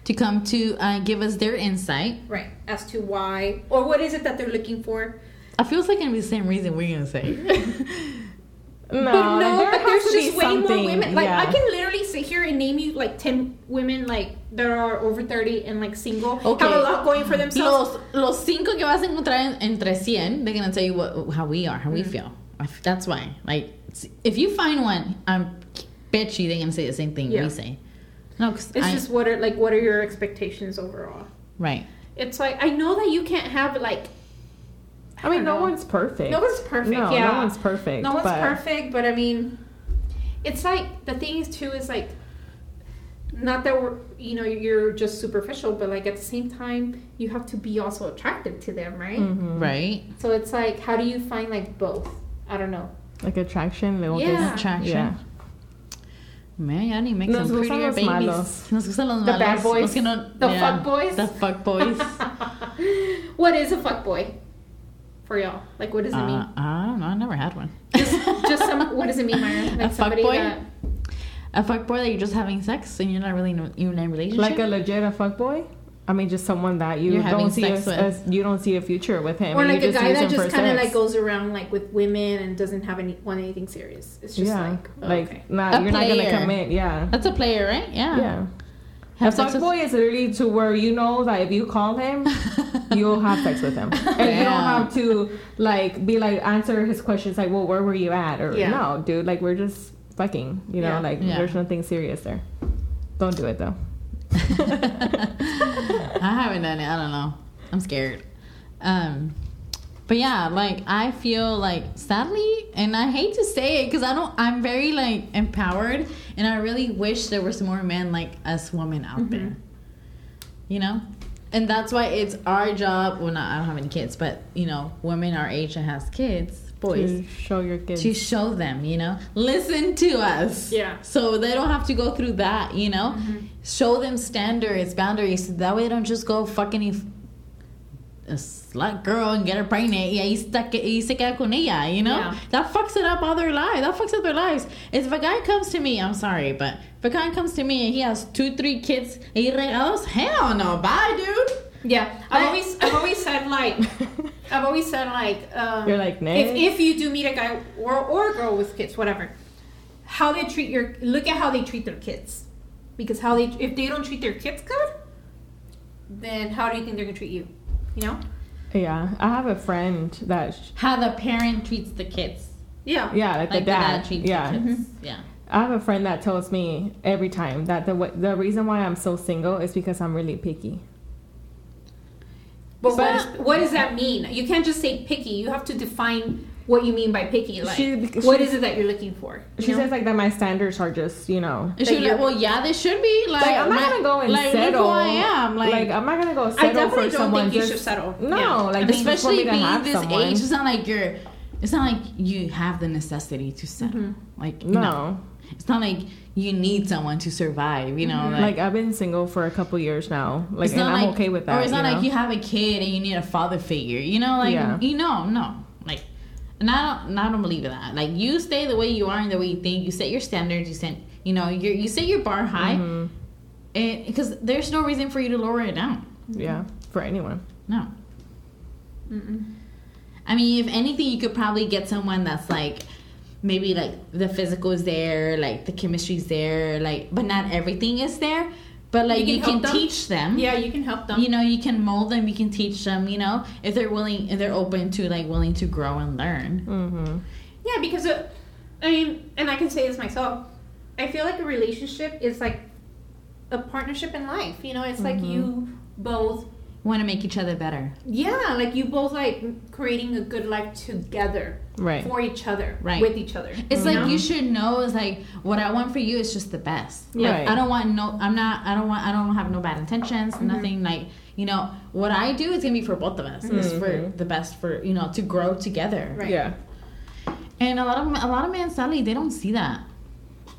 to come to uh, give us their insight. right as to why or what is it that they're looking for. I feel it's like gonna be the same reason we're gonna say. No, but no, there but there's just way more women. Like yeah. I can literally sit here and name you like ten women like that are over thirty and like single, Okay. have a lot going for themselves. los, los cinco que vas a encontrar en- entre 100, they're gonna tell you what, how we are, how Mm. we feel. That's why. Like, if you find one, I bet you they're gonna say the same thing Yeah. we say. No, because It's I, just what are like what are your expectations overall? right. It's like I know that you can't have like I mean, don't no one's perfect. no one's perfect. No, yeah, no one's perfect. No one's but perfect, but I mean, it's like the thing is too is like, not that we're you know you're just superficial, but like at the same time you have to be also attractive to them, right? Mhm. Right. So it's like, how do you find like both? I don't know. Like attraction, luego Yeah. que- Attraction. Yeah. Man, ya ni make Nos some gustan prettier los babies. malos. Nos gustan los The malos. bad boys? Los que no, The yeah, fuck boys? The fuck boys. what is a fuck boy for y'all? Like, what does it uh, mean? I don't know. I never had one. Just, just some. What does it mean, Myra? Like A somebody fuckboy? that. A fuck boy that you're just having sex and you're not really in, you're in a relationship. Like a legit a fuck boy. I mean, just someone that you You're don't see sex as, with. as you don't see a future with him. Or and like you a guy use that him for just kind of sex. like goes around like with women and doesn't have any want anything serious. It's just yeah, like oh, like okay. not A you're not gonna player. commit. Yeah, That's a player, right? Yeah. yeah. Have a sex with- fuckboy is literally to where you know that if you call him, you'll have sex with him, and you don't have to like be like answer his questions like, well, where were you at? Or Yeah. no, dude, like we're just fucking. You know, Yeah. like Yeah. there's nothing serious there. Don't do it though. I haven't done it. I don't know. I'm scared. Um, but yeah, like I feel like sadly, and I hate to say it because I don't. I'm very like empowered, and I really wish there were some more men like us women out mm-hmm. there. You know, and that's why it's our job. Well, not I don't have any kids, but you know, women our age that has kids, boys, To show your kids. to show them, you know, listen to us. Yeah. So they don't have to go through that, you know. Mm-hmm. Show them standards, boundaries. So that way they don't just go fucking a slut girl and get her pregnant, y ahí está que y se queda con ella, you know? Yeah. That fucks it up all their lives. That fucks up their lives. If a guy comes to me, I'm sorry, but if a guy comes to me and he has two, three kids y regalos, hell no, bye, dude. Yeah, I've always I've always said like I've always said like um, You're like, nah. if if you do meet a guy or or a girl with kids, whatever, how they treat your look at how they treat their kids, because how they if they don't treat their kids good, then how do you think they're gonna treat you? You know? Yeah, I have a friend that, sh- How the parent treats the kids. Yeah. yeah, like, Like the dad. treats yeah, the kids. Mm-hmm. Yeah. I have a friend that tells me every time that the wa- the reason why I'm so single is because I'm really picky. But But- is, what does that mean? You can't just say picky. You have to define what you mean by picky. Like, She- what she- is it that you're looking for? you She know? says like that my standards are just you know. It should Like like, well, yeah, they should be. Like, Like I'm not my- gonna go and like, settle. Look who I am. Like, I'm not gonna go settle I definitely for don't someone. think you just, should settle. No, Yeah. like and just for especially me to being have this someone. age, it's not like you're. It's not like you have the necessity to settle. Mm-hmm. Like no. no. it's not like you need someone to survive. You know, mm-hmm. Like I've been single for a couple years now. Like it's and not I'm like, okay with that. Or it's not you like you have a kid and you need a father figure. You know, like Yeah. you know, no, like, and I don't, and I don't believe in that. Like you stay the way you are and the way you think. You set your standards. You set, you know, you you set your bar high, Mhm. and because there's no reason for you to lower it down. Yeah, for anyone. No. Mm-mm. I mean, if anything, you could probably get someone that's like maybe like the physical is there, like the chemistry's there, like but not everything is there. But like You you can can, them. teach them. Yeah, you can help them. You know, you can mold them, you can teach them, you know, if they're willing if they're open to like willing to grow and learn. Mm-hmm. Yeah, because uh, I mean, and I can say this myself. I feel like a relationship is like a partnership in life. You know, it's like Mhm. you both. Want to make each other better. Yeah, like you both like creating a good life together Right. for each other, Right. with each other. It's you like know? you should know is like what I want for you is just the best. Yeah. Like, I don't want no I'm not I don't want I don't have no bad intentions, Mm-hmm. nothing like you know, what I do is gonna be for both of us. It's for Mhm. the best for you know, to grow together. Right. Yeah. And a lot of a lot of men sadly they don't see that.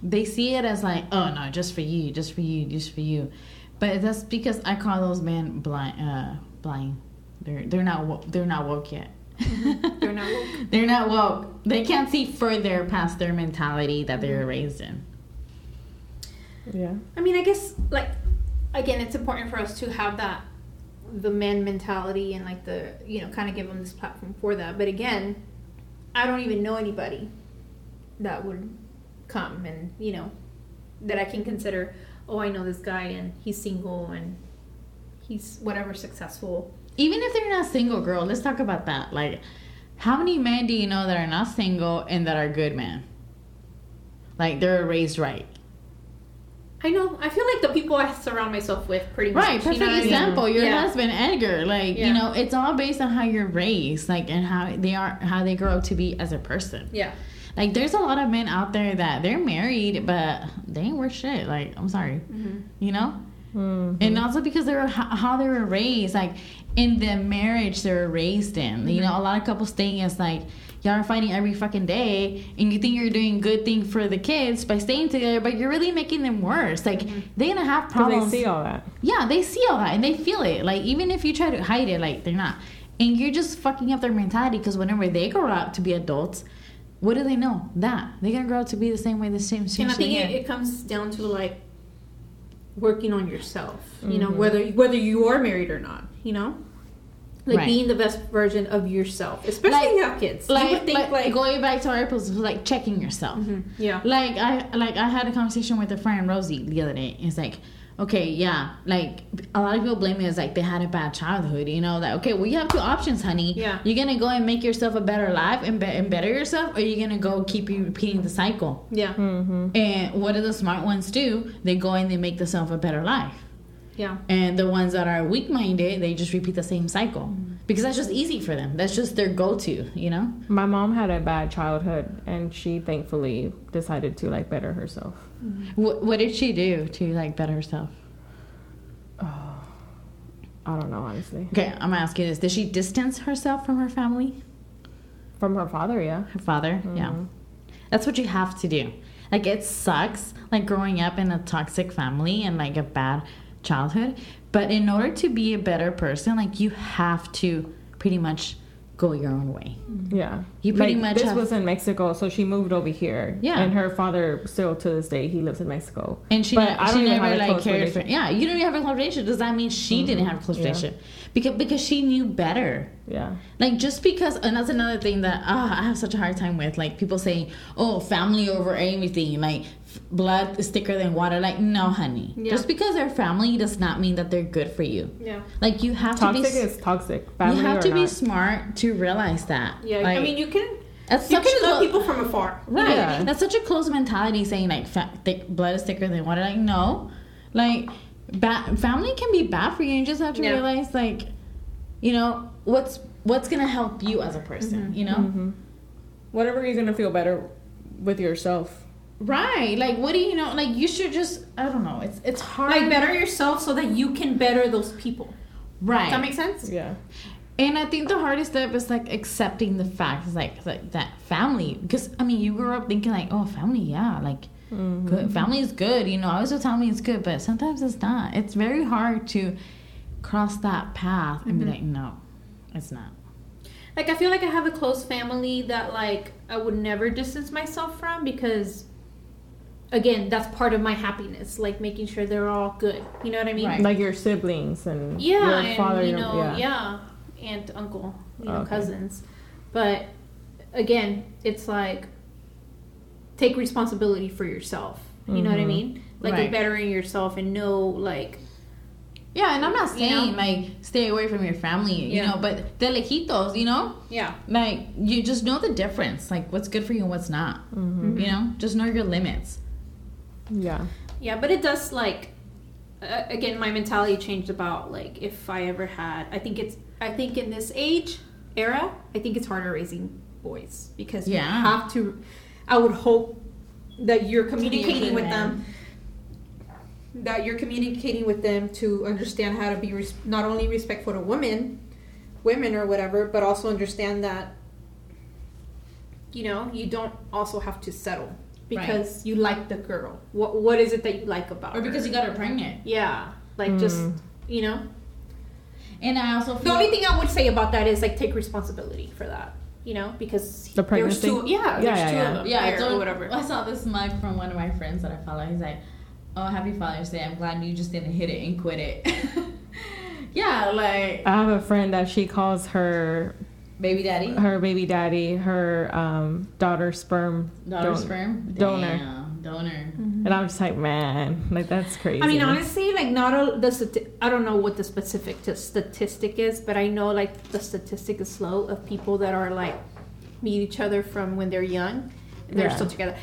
They see it as like, oh no, just for you, just for you, just for you. But that's because I call those men blind. Uh, blind. They're they're not they're not woke yet. Mm-hmm. They're not woke. They're not woke. They can't see further past their mentality that they were mm-hmm. raised in. Yeah. I mean, I guess like again, it's important for us to have that the men mentality and like the you know kind of give them this platform for that. But again, I don't even know anybody that would come and you know that I can consider. Oh, I know this guy and he's single and he's whatever successful. Even if they're not single, girl, let's talk about that. Like, how many men do you know that are not single and that are good men? Like they're raised right. I know. I feel like the people I surround myself with pretty much. Right, you perfect know what I mean? example. Your Yeah. husband Edgar, like Yeah. you know, it's all based on how you're raised, like and how they are, how they grow up to be as a person. Yeah. Like, there's a lot of men out there that they're married, but they ain't worth shit. Like, I'm sorry, Mhm. you know, Mhm. and also because they're how, how they were raised, like in the marriage they were raised in. You know, a lot of couples think it's like y'all are fighting every fucking day, and you think you're doing good thing for the kids by staying together, but you're really making them worse. Like, they're gonna have 'Cause problems. they see all that. Yeah, they see all that and they feel it. Like even if you try to hide it, like they're not. And you're just fucking up their mentality because whenever they grow up to be adults, what do they know? That they're gonna grow up to be the same way, the same same and I think it, it comes down to like working on yourself. You know, Mhm. whether whether you are married or not. You know, like Right. being the best version of yourself, especially Like- you have kids. you like, would think like, like, going back to our episode, like checking yourself. Mhm. yeah, Like I like I had a conversation with a friend Rosie the other day. It's like, okay, yeah, like a lot of people blame me as like they had a bad childhood. You know, like okay, well you have two options, honey. Yeah. you're gonna go and make yourself a better life and, be- and better yourself, or you're gonna go keep you repeating the cycle. yeah, Mm-hmm. And what do the smart ones do? They go and they make themselves a better life. yeah. And the ones that are weak minded, they just repeat the same cycle because that's just easy for them. That's just their go to, you know? My mom had a bad childhood, and she thankfully decided to like better herself. What, what did she do to like better herself? Oh, I don't know honestly. Okay, I'm gonna ask you this: Did she distance herself from her family, From her father, yeah. her father? Yeah, Mhm. that's what you have to do. Like it sucks, like growing up in a toxic family and like a bad childhood. But in order to be a better person, like you have to pretty much go your own way. Yeah. You pretty Like, much This have- was in Mexico, so she moved over here. Yeah. And her father still to this day he lives in Mexico. And she, But ne- I she don't never have like cared for. Yeah, you don't even have a close relationship. Does that mean she didn't have a close Yeah. relationship? Because because she knew better. Yeah. Like just because, and that's another thing that ah, I have such a hard time with. Like people saying, "Oh, family over everything." Like f- blood is thicker than water. Like no, honey. Yeah. Just because they're family does not mean that they're good for you. Yeah. Like you have Toxic to be. is toxic. Family you have or to be smart to realize that. Yeah. I mean, you can that's you such can a love clo- people from afar. Right. Yeah. That's such a close mentality saying like fa- thick blood is thicker than water. Like no, like ba- family can be bad for you. You just have to Yeah. realize like, you know what's what's gonna help you as a person. Mm-hmm. You know. Mhm. Whatever you're gonna feel better with yourself. Right. Like what do you know? Like you should just I don't know. It's it's hard. Like better yourself so that you can better those people. Right. Does that make sense? Yeah. And I think the hardest step is like accepting the fact like, like that family because I mean you grew up thinking like oh family yeah like Mm-hmm. good family is good you know I always tell me it's good but sometimes it's not it's very hard to cross that path and Mm-hmm. be like no it's not Like I feel like I have a close family that like I would never distance myself from because again, that's part of my happiness, like making sure they're all good. You know what I mean? Right. Like your siblings and Yeah, your and father. you your- know, yeah. yeah. aunt, uncle, you know, Okay. cousins. But again, it's like take responsibility for yourself. You know what I Mhm. mean? Like Right. bettering yourself and know like yeah and I'm not You know? saying like stay away from your family you Yeah. know but de lejitos you know yeah. like you just know the difference like what's good for you and what's not Mhm. you know just know your limits Yeah. Yeah, but it does like uh, again my mentality changed about like if I ever had I think it's I think in this age era I think it's harder raising boys because you have to I would hope that you're communicating with them. That you're communicating with them to understand how to be res- not only respectful to women women or whatever but also understand that you know you don't also have to settle because you like the girl what what is it that you like about or her? because you got her pregnant yeah like just Mm. you know and I also the only thing i would say about that is like take responsibility for that you know because The there's pregnancy? two yeah Yeah, there's yeah, two yeah. of them Yeah, there I told, or whatever I saw this mug from one of my friends that I follow. He's like, "Oh, happy Father's Day! I'm glad you just didn't hit it and quit it." yeah, like I have a friend that she calls her baby daddy, her baby daddy her um, daughter's sperm daughter don- sperm, donor. Damn, donor. and I'm just like, man, like that's crazy. I mean, honestly, like not all the stati- I don't know what the specific t- statistic is, but I know like the statistic is low of people that are like meet each other from when they're young, and they're Yeah. still together.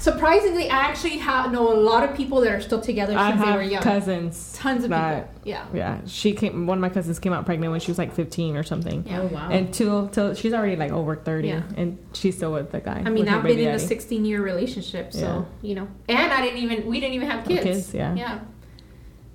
Surprisingly, I actually have know a lot of people that are still together I since they were have young. cousins. Tons of that- people. Yeah. Yeah, she came. One of my cousins came out pregnant when she was like 15 or something. Yeah. Oh wow. And till till she's already like over 30, Yeah. and she's still with the guy. I mean, with her I've been baby in a 16 year relationship, so you know, and I didn't even we didn't even have kids. kids, yeah. Yeah.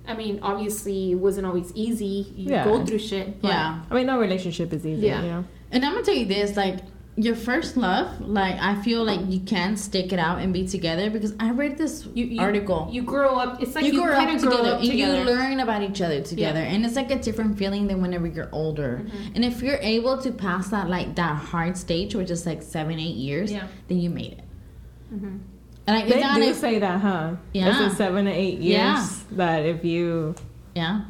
I mean, obviously, it wasn't always easy. You Yeah. go through shit. but- yeah, I mean, no relationship is easy. Yeah. You know. and I'm gonna tell you this, like. Your first love, like I feel like you can stick it out and be together because I read this You, you article. You grow up. It's like you, you, grow up together, grow up together. you learn about each other together, and it's like a different feeling than whenever you're older. Mm-hmm. And if you're able to pass that like that hard stage, which is like seven, eight years, Yeah. then you made it. Mhm. And like, They it's not do if- say that, huh? Yeah. It's a seven to eight years Yeah. that if you, yeah.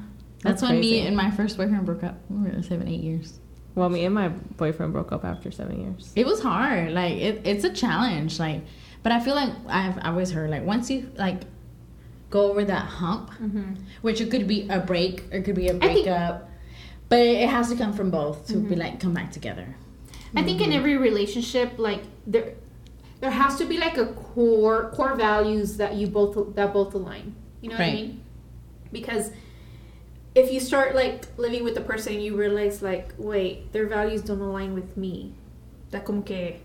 That's, That's when me and my first boyfriend broke up. We were seven, eight years. Well, me and my boyfriend broke up after seven years. It was hard. Like it, it's a challenge. Like, but I feel like I've always heard like once you like go over that hump, Mhm. which it could be a break or it could be a I think- breakup, but it has to come from both to Mm-hmm. be like come back together. I think in every relationship, like there, there has to be like a core core values that you both that both align. You know what I mean? Because if you start like living with the person and you realize like, wait, their values don't align with me, that como que,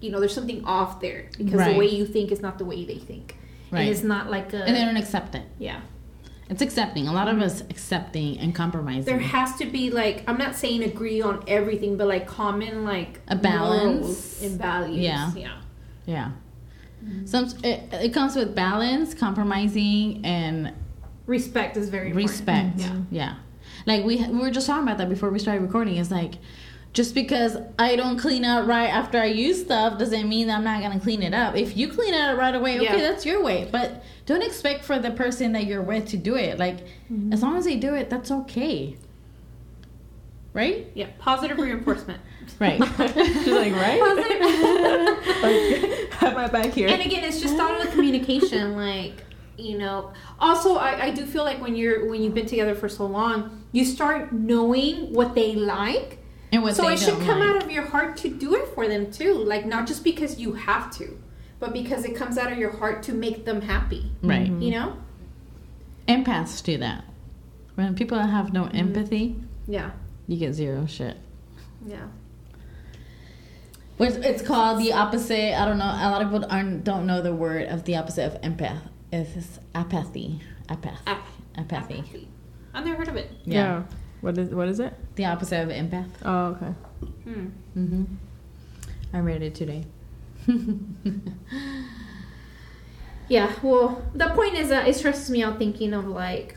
you know, there's something off there because Right. the way you think is not the way they think, Right. and it's not like a And they don't accept it. yeah. It's accepting. A lot of us accepting and compromising. There has to be like I'm not saying agree on everything, but like common like A balance. and values. Yeah. yeah. yeah. Mm-hmm. Some it, it comes with balance, compromising, and respect is very important. respect. Yeah. Yeah. Like we we were just talking about that before we started recording. It's like just because I don't clean out right after I use stuff doesn't mean that I'm not gonna clean it up. If you clean it up right away, okay, Yeah. that's your way. But don't expect for the person that you're with to do it. Like Mm-hmm. as long as they do it, that's okay. Right? Yeah. Positive reinforcement. Right. She's like, right? like, have my back here. and again it's just all the communication like you know also I, I do feel like when you're when you've been together for so long you start knowing what they like and what they like. so they it should come like. out of your heart to do it for them too like not just because you have to but because it comes out of your heart to make them happy Right. you know Empaths do that. When people have no Mm-hmm. empathy, yeah you get zero shit. yeah Which it's called the opposite. I don't know. A lot of people aren't don't know the word of the opposite of empath. It's apathy. Apath. Ap- apathy. i've never heard of it Yeah. yeah. What is what is it? The opposite of empath. Oh, okay. hmm. Mm-hmm. I read it today. yeah well the point is that it stresses me out thinking of like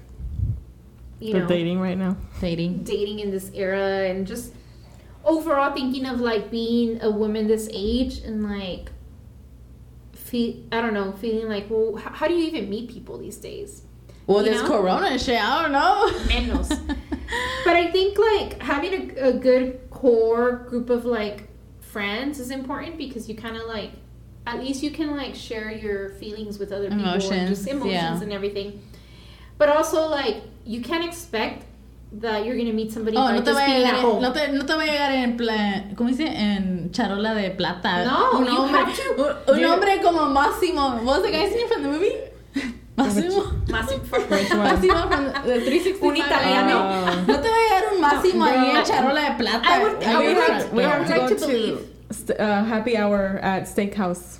you The know dating right now. Dating. dating in this era and just overall thinking of like being a woman this age and like feel I don't know feeling like well how, how do you even meet people these days Well, You this know? corona and shit. I don't know. Menos. but I think like having a, a good core group of like friends is important because you kind of like at least you can like share your feelings with other people and Emotions, just emotions yeah. and everything but also like you can't expect that you're gonna meet somebody Oh, by no te, just va a being llegar at en, home no, te, no te va a llegar en plan, ¿cómo dice? En charola de plata. No, un you hombre, have to- un, un you- hombre como Máximo. What was the guy's name from the movie? Máximo. Massive Which one? Máximo from the 365. Un italiano. Oh. No te va a llegar un Máximo ahí en No. charola de plata. I would- I we would have, like- we I have would to like go to to, believe. st- uh, happy hour at Steakhouse.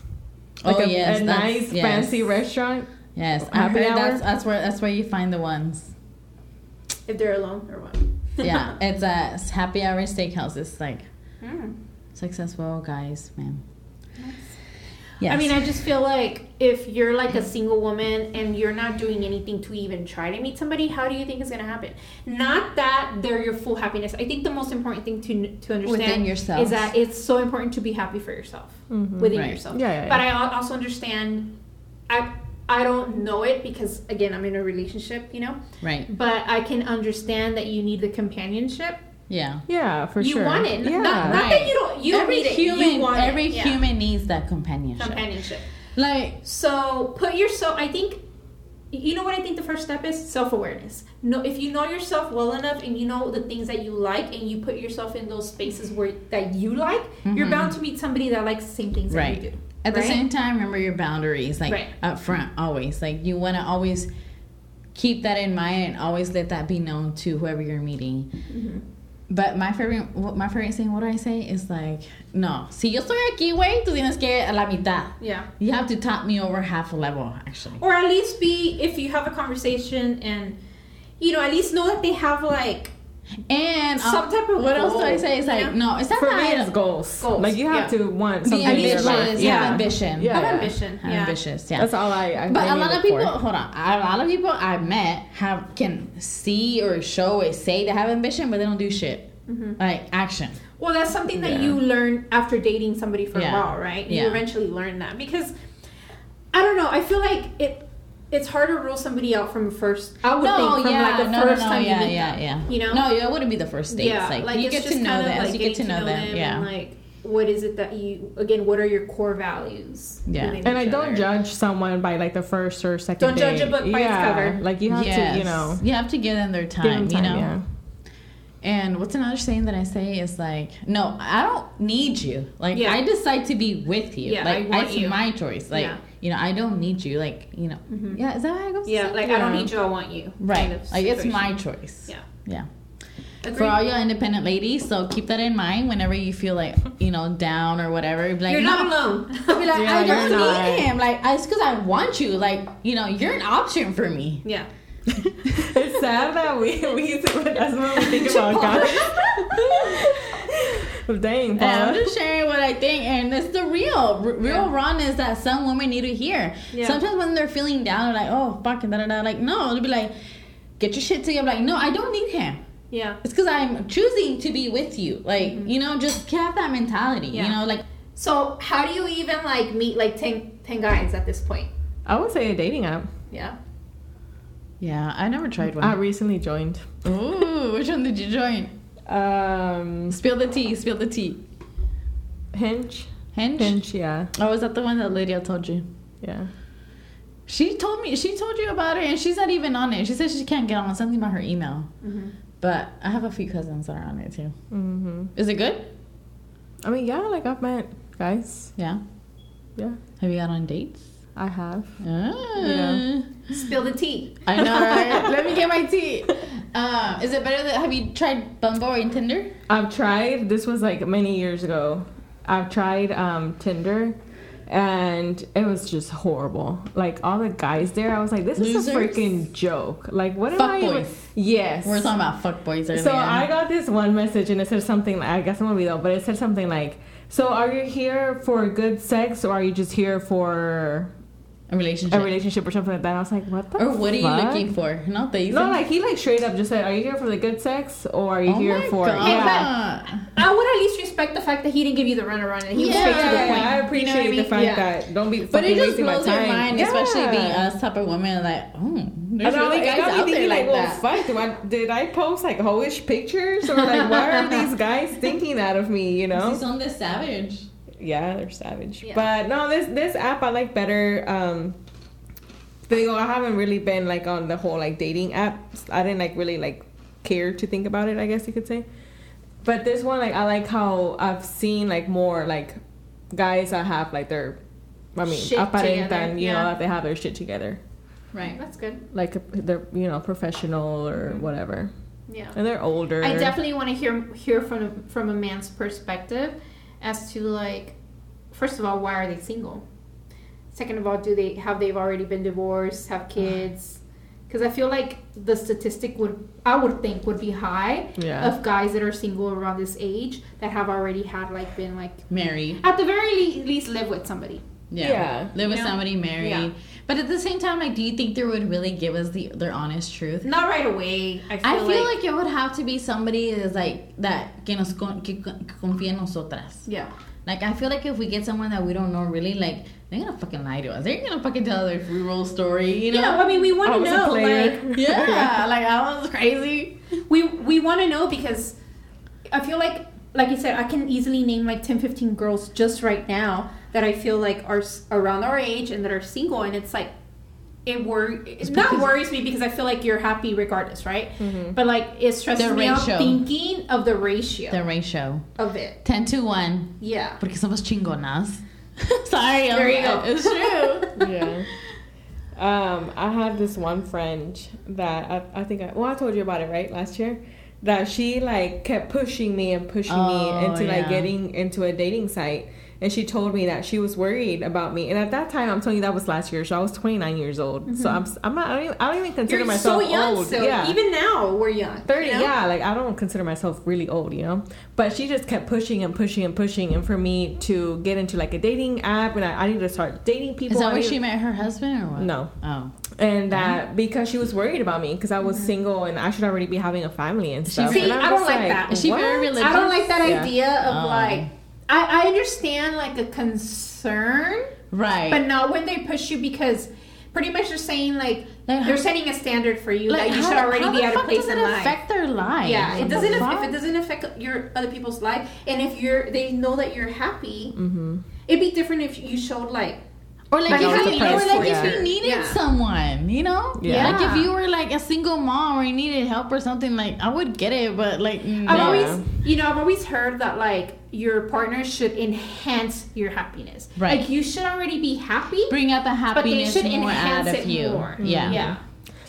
Like oh, a, yes. a that's- nice yes. fancy restaurant. Yes, I Happy heard hour? that's, that's, where, that's where you find the ones. If they're alone or what Yeah, it's a happy hour steakhouse. It's like Mm. successful guys, man. Yes. I mean, I just feel like if you're like a single woman and you're not doing anything to even try to meet somebody, how do you think it's gonna happen? Not that they're your full happiness. I think the most important thing to to understand Within yourself. is that it's so important to be happy for yourself Mhm. within Right. yourself. Yeah, yeah, yeah. But I also understand. I I don't know it because again I'm in a relationship, you know. right. But I can understand that you need the companionship. Yeah. Yeah, for you sure. You want it. Yeah. Not, not that you don't. You don't every need it. human, you want every it. Yeah. human needs that companionship. companionship. Like, So put yourself. I think. You know what I think the first step is self awareness. No, if you know yourself well enough and you know the things that you like and you put yourself in those spaces where that you like, you're Mhm. bound to meet somebody that likes the same things Right. that you do. At the same time, remember your boundaries, like Right. up front, always. Like, you want to always keep that in mind and always let that be known to whoever you're meeting. Mhm. But my favorite, my favorite saying, what do I say? Is like, no, si yo estoy aquí, güey, tú tienes que a la mitad. Yeah. You have to top me over half a level, actually. Or at least be if you have a conversation and you know at least know that they have like And uh, Some type of what else do I say? It's like, know? no, it's not For that me, it's goals. Goals, Like you have yeah. to want be something in your ambitious, life. have Yeah. ambition. Yeah. have ambition. Have yeah. ambitious, yeah. That's all I. I But I a lot of people, for. hold on, a lot of people I've met have can see or show or say they have ambition, but they don't do shit. Mhm. Like action. Well, that's something that Yeah. you learn after dating somebody for Yeah. a while, right? You eventually learn that because I don't know. I feel like it. It's hard to rule somebody out from first. I would No, think from yeah, like the no, first no, no, time yeah, you meet yeah, yeah. You know? No, yeah, it wouldn't be the first dates. yeah, like, you it's get to just know kind of them, like you get getting to know them. Yeah. and like what is it that you again? What are your core values? Yeah. And I each don't other? judge someone by like the first or 2nd Don't judge date. a book by its yeah. cover. Like you have yes. to, you know, you have to give them their time. them time. you know. Yeah. And what's another saying that I say is like, no, I don't need you. Like Yeah. I decide to be with you. Yeah, like I want it's you. my choice. Like Yeah. You know, I don't need you. Like you know, Mhm. yeah. Is that how it goes? Yeah, like I don't need you. I want you. right. kind of like it's my choice. Yeah. Yeah. Agreed. For all your independent ladies, so keep that in mind whenever you feel like you know down or whatever. Be like, You're no. not alone. I'll be like, Yeah, I don't you're not. need him. Like, it's because I want you. Like, you know, you're an option for me. yeah. it's sad that we we that's what we think about guys. Dang, Yeah, I'm just sharing what I think, and it's the real, r- real Yeah. rawness that some women need to hear. Yeah. Sometimes when they're feeling down, they're like, "Oh, fuck," da da da. Like, no, they'll be like, "Get your shit together." Like, no, I don't need him. Yeah. It's because I'm choosing to be with you. Like, mm-hmm. you know, just have that mentality. Yeah. You know, like So how do you even like meet like 10, 10 guys at this point? I would say a dating app. Yeah. yeah, I never tried one. I recently joined. Ooh, which one did you join? Um, Spill the tea. Spill the tea. Hinge. Hinge. Hinge, yeah, Oh, was that the one that Lydia told you? yeah. She told me. She told you about it, and she's not even on it. She said she can't get on. Something about her email. Mm-hmm. But I have a few cousins that are on it too. hmm Is it good? I mean, yeah, like I've met guys. Yeah. Yeah, Have you got on dates? I have. Ah. Yeah. Spill the tea. I know, right? Let me get my tea. Um, is it better that Have you tried Bumble or Tinder? I've tried. This was like many years ago. I've tried um, Tinder, and it was just horrible. Like all the guys there, I was like, "This is a freaking joke." Like, what am Fuck I? even- boys. Yes. We're talking about fuck boys earlier. So I got this one message, and it said something. I guess I'm gonna be though, but it said something like, "So are you here for good sex, or are you just here for a relationship. a relationship or something like that?" And I was like, "What the?" Fuck? Or what are you looking for? Not the No, like he like straight up just said, "Are you here for the good sex, or are you oh here my for?" God. Yeah. I would at least respect the fact that he didn't give you the runaround and he was Yeah, straight to the yeah, point. I appreciate You know what I the mean? fact Yeah. that don't be But fucking it just wasting my blows your time. mind, Yeah. especially being us type of women. Like, oh, there's really it guys got me out there thinking, like well, that. fuck, do I, did I post like hoish pictures or like why are these guys thinking that of me? You know? He's on this savage. Yeah, they're savage. Yeah. But no, this this app I like better. Um, they go. I haven't really been like on the whole like dating apps. I didn't like really like care to think about it. I guess you could say. But this one, like, I like how I've seen like more like guys that have like their, I mean, Shit aparentan, together, you know, yeah. that they have their shit together, Right. That's good. like they're you know professional or Mhm. whatever, Yeah. and they're older. I definitely want to hear hear from from a man's perspective as to like, first of all, why are they single? Second of all, do they have they've already been divorced, have kids? Because I feel like the statistic would I would think would be high Yeah. of guys that are single around this age that have already had like been like Married. at the very least live with somebody. Yeah. Yeah. Live with You know? somebody married. Yeah. But at the same time, like, do you think they would really give us the their honest truth? Not right away. I feel, I feel like, it would have to be somebody that's like that que nos con, que confía en nosotras. yeah. Like I feel like if we get someone that we don't know really, like they're gonna fucking lie to us. They're gonna fucking tell their free roll story, you know? Yeah, I mean, we want to know, like, yeah, like I was crazy. we we want to know because I feel like like you said I can easily name like 10 15 girls just right now that I feel like are around our age and that are single and it's like it wor it not worries me because I feel like you're happy regardless right Mhm. but like it stresses The me out ratio. thinking of the ratio The ratio of it ten to one yeah porque somos chingonas. Sorry, There you go. It's true. yeah. Um, I had this one friend that I, I think I well I told you about it right last year that she like kept pushing me and pushing Oh, me into yeah. like getting into a dating site and she told me that she was worried about me. And at that time I'm telling you that was last year. So I was 29 years old. So mm-hmm. I'm s- I'm not I don't even, I don't even consider you're myself so young old. so yeah. Even now we're young 30 you know? yeah like i don't consider myself really old you know? But she just kept pushing and pushing and pushing. And for me to get into like a dating app and i, I need to start dating people Is that I where she met her husband or what? no. Oh, and that because she was worried about me because i was mm-hmm. single and i should already be having a family and stuff. See, And I'm don't just like that. Is she very religious? I don't like that Yeah. idea of Oh. like I, I understand like a concern right. But not when they push you because pretty much they're saying like, Like, they're how- setting a standard for you that you how- should already how be a fuck place in it life. affect their life? yeah, it doesn't. If, fuck? if it doesn't affect your other people's life, and if you're, they know that you're happy. Mhm. It'd be different if you showed like, Or like, Like, if, you, or like if you. needed Yeah. someone, you know? Yeah. Like if you were like a single mom or you needed help or something, like I would get it, but like I've always, you know, I've always heard that like your partner should enhance your happiness. Right. Like you should already be happy. bring out the happiness But they should more enhance out of it you. more. Yeah. Yeah.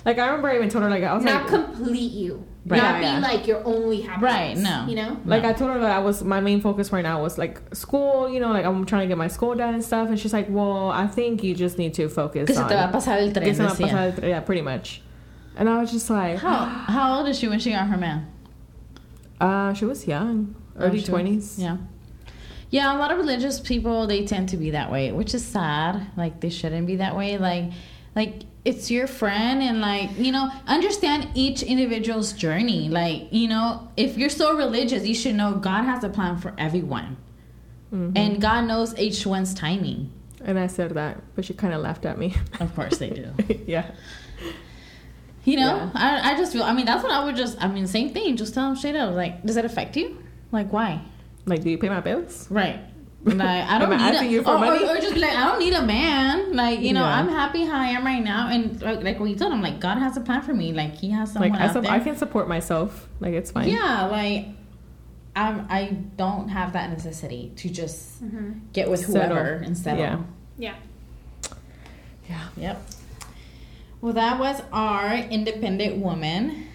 like i remember i even told her like i was like, Not like complete you. Right. Not Yeah, be yeah. like your only happiness. Right, no. You know. Like I told her that I was my main focus right now was like school, you know, like I'm trying to get my school done and stuff. And she's like, "Well, I think you just need to focus Que se on." te va a pasar el que tren, se va a pasar el tren, Yeah, pretty much. And I was just like, How, how old is she when she got her man? uh, she was young, early twenties. Yeah. Yeah, a lot of religious people they tend to be that way, which is sad. Like they shouldn't be that way. Like like it's your friend and like, you know, understand each individual's journey. Like, you know, if you're so religious, you should know God has a plan for everyone. Mm-hmm. And God knows each one's timing. And I said that, but she kind of laughed at me. Of course they do. yeah. You know, Yeah. I, I just feel. I mean, that's what I would just. I mean, same thing. Just tell them straight up. Like, does that affect you? Like, why? Like, do you pay my bills? Right. Like, I don't Am I need asking a, you for or, money? Or, or just be like, I don't need a man. Like, you know, Yeah. I'm happy how I am right now. And like, like what you told him, like, God has a plan for me. Like, He has someone Like, I, out sup- there. I can support myself. Like, it's fine. Yeah, like, I'm. I don't have that necessity to just mm-hmm. get with Settle. whoever and settle. Yeah. Yeah. Yeah. Yep. Well, that was our independent woman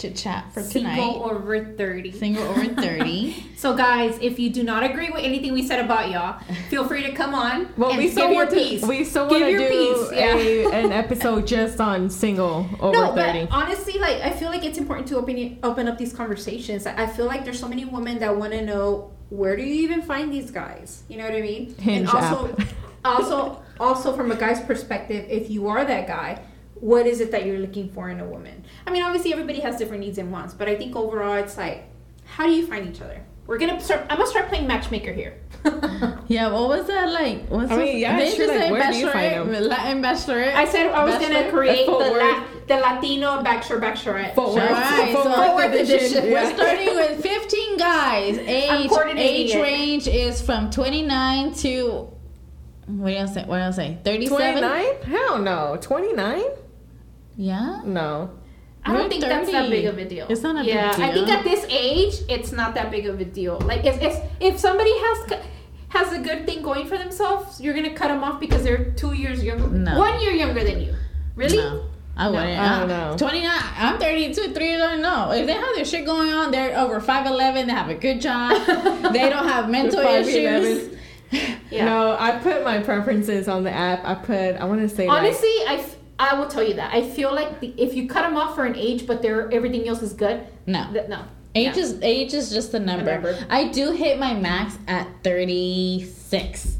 chit chat for tonight. Single over 30. Single over 30. So, guys, if you do not agree with anything we said about y'all, feel free to come on Well, and we give still your want to. piece. We still Give want to your do piece, yeah. a, an episode just on single over no, thirty. but honestly, like I feel like it's important to open open up these conversations. I feel like there's so many women that want to know where do you even find these guys? You know what I mean? Hinge and also, app. also, also from a guy's perspective, if you are that guy, what is it that you're looking for in a woman? I mean, obviously everybody has different needs and wants, but I think overall, it's like, how do you find each other? We're gonna start. I'm gonna start playing matchmaker here. yeah, what was that like? What's I mean, yeah, they it's true, just like, say where do you find bachelorette, them? Latin bachelorette. I said I was gonna create the, la- the Latino bachelor bachelorette. Footwork. Alright, so- Footwork edition. We're starting with 15 guys. Age age range is from 29 to what else? Say, what else? Say 37. Twenty nine? Hell no. Twenty nine? Yeah. No. I don't We're think that's that big of a deal. It's not a big deal. yeah, I think at this age, it's not that big of a deal. Like if if, if somebody has has a good thing going for themselves, you're gonna cut them off because they're two years younger, No. one year younger than you. Really? No. I wouldn't. I don't know. 29. I'm 32, 3 years old. No. If they have their shit going on, they're over 5'11, they have a good job, they don't have mental issues. Yeah. No, I put my preferences on the app. I put, I want to say, Honestly, I, f- I will tell you that I feel like the, if you cut them off for an age, but they're everything else is good. No. Th- no. Age Yeah. is age is just a number. number. I do hit my max at 36.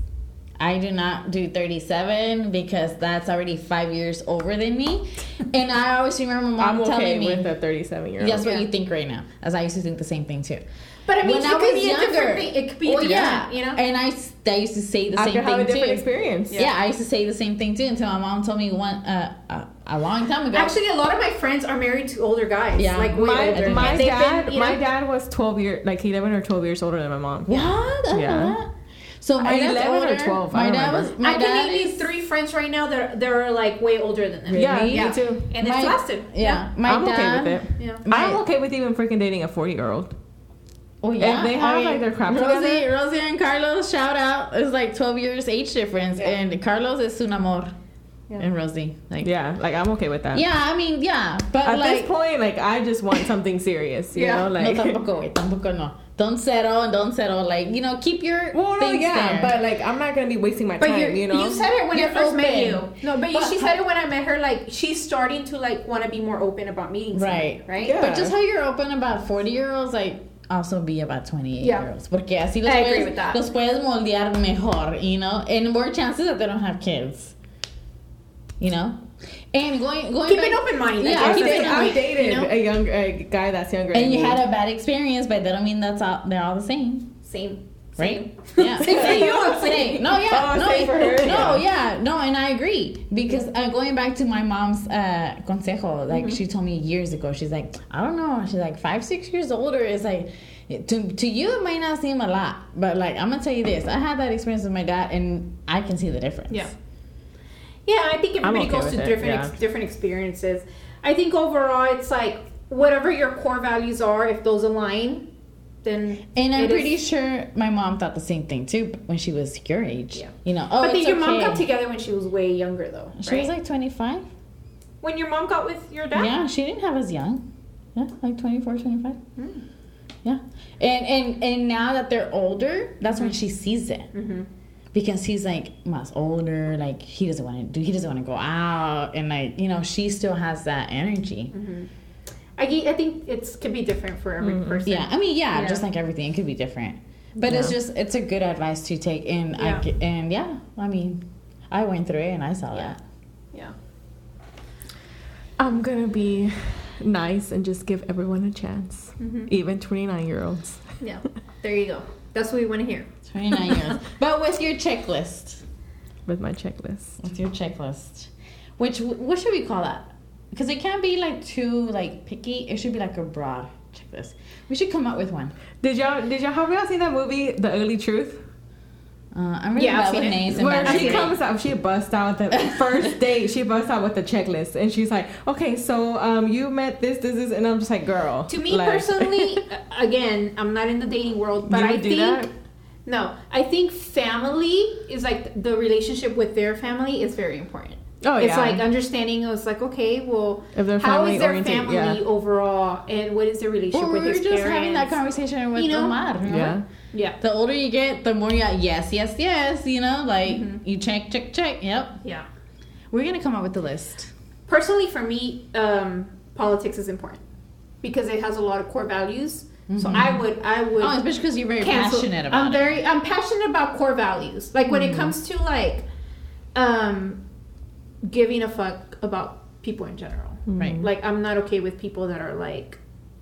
I do not do 37 because that's already five years over than me. And I always remember my like, mom I'm telling okay me, with a 37 year old. that's what Yeah. you think right now. As I used to think the same thing too. But I mean, when it I could was be a different thing. It could be well, yeah, you know. And I, s- I used to say the I same could have a different too. experience. Yeah. I used to say the same thing too until my mom told me one uh, uh, a long time ago. Actually, a lot of my friends are married to older guys. Yeah. like way My, older. my They've dad, been, you my know- dad was 12 years, like 11 or 12 years older than my mom. what? I Yeah. So my dad's 11 or older. 12, I My don't dad remember. was. My I dad can name is three friends right now that that are like way older than them. Yeah, Really? me too. And it's My- lasted. Yeah, my I'm dad. okay with it. Yeah. My- I'm okay with even freaking dating a 40 year old. Oh yeah, they have, like, their crap Rosie, together. Rosie and Carlos, shout out. It's like twelve years age difference, Yeah. and Carlos is un amor, Yeah. and Rosie, like yeah. Yeah, like I'm okay with that. Yeah, I mean, yeah, but At like, this point, like I just want something serious, you Yeah. know, like. no, tampoco, tampoco no. Don't settle and don't settle. Like you know, keep your well, no, yeah, there. but like I'm not gonna be wasting my But time, you know, you said it when You're I first met you. No, but, But she said it when I met her. Like she's starting to like want to be more open about meeting. Right. somebody, Right. Yeah. But just how you're open about 40 year olds, like also be about 28 Yeah. year olds. Porque así los I agree puedes, with that. los puedes moldear mejor, you know? And more chances that they don't have kids. You know? And going, going Keep back, an open mind. Yeah, I've, keep dated, it in I've dated you know? a young a guy that's younger. And you me. had a bad experience, but that don't mean that's all, they're all the same. Same. Right? Same. Yeah. Same for you, I'm Same. No, yeah. Oh, no, same for her, no, yeah. yeah. No, and I agree. Because uh, going back to my mom's uh, consejo, like Mm-hmm. she told me years ago, she's like, I don't know. She's like, five, six years older is like, to, to you, it might not seem a lot. But like, I'm going to tell you this. I had that experience with my dad, and I can see the difference. Yeah. Yeah, I think everybody okay goes to it, different yeah. ex- different experiences. I think overall, it's like whatever your core values are, if those align, then And I'm pretty is- sure my mom thought the same thing too when she was your age. Yeah. You know, oh, but then your mom got together when she was way younger, though. She right? was like 25. when your mom got with your dad. Yeah, she didn't have us young. Yeah, like 24, 25. Hmm. Yeah. And and and now that they're older, that's when she sees it. Mm-hmm. Because he's like much older, like he doesn't want to do he doesn't want to go out and like, you know, she still has that energy. Mm-hmm. I, I think it could be different for every person. Yeah, I mean, yeah, Yeah. just like everything, it could be different. But it's just it's a good advice to take, and I Yeah. ge- and yeah, I mean, I went through it and I saw Yeah. that. Yeah. I'm gonna be nice and just give everyone a chance, Mhm. even 29 year olds. Yeah. There you go. That's what we want to hear. Twenty nine years, but with your checklist, with my checklist. with your checklist, which what should we call that? Because it can't be like too like picky. It should be like a broad checklist. We should come up with one. Did y'all did y'all have y'all seen that movie, The Ugly Truth? Uh, I'm really Yeah, I've bad with names Where she with comes out, she busts out the first date. She busts out with the checklist, and she's like, "Okay, so um, you met this, this, this," and I'm just like, "Girl." To me like- personally, again, I'm not in the dating world, but You I do think that? no, I think family is like the relationship with their family is very important. Oh it's yeah. like understanding. It was like okay, well, If how is their family-oriented, yeah. overall, and what is their relationship Or we with were his just parents? having that conversation with You know? Omar. remember? yeah. Yeah, The older you get, the more you yes, yes, yes. You know, like Mhm. you check, check, check. Yep. yeah. We're gonna come up with the list. Personally, for me, um, politics is important because it has a lot of core values. So Mhm. I would, I would. Oh, especially because you're very cancel- passionate about I'm it. very I'm passionate about core values. Like when it comes to like um giving a fuck about people in general. Right. Like I'm not okay with people that are like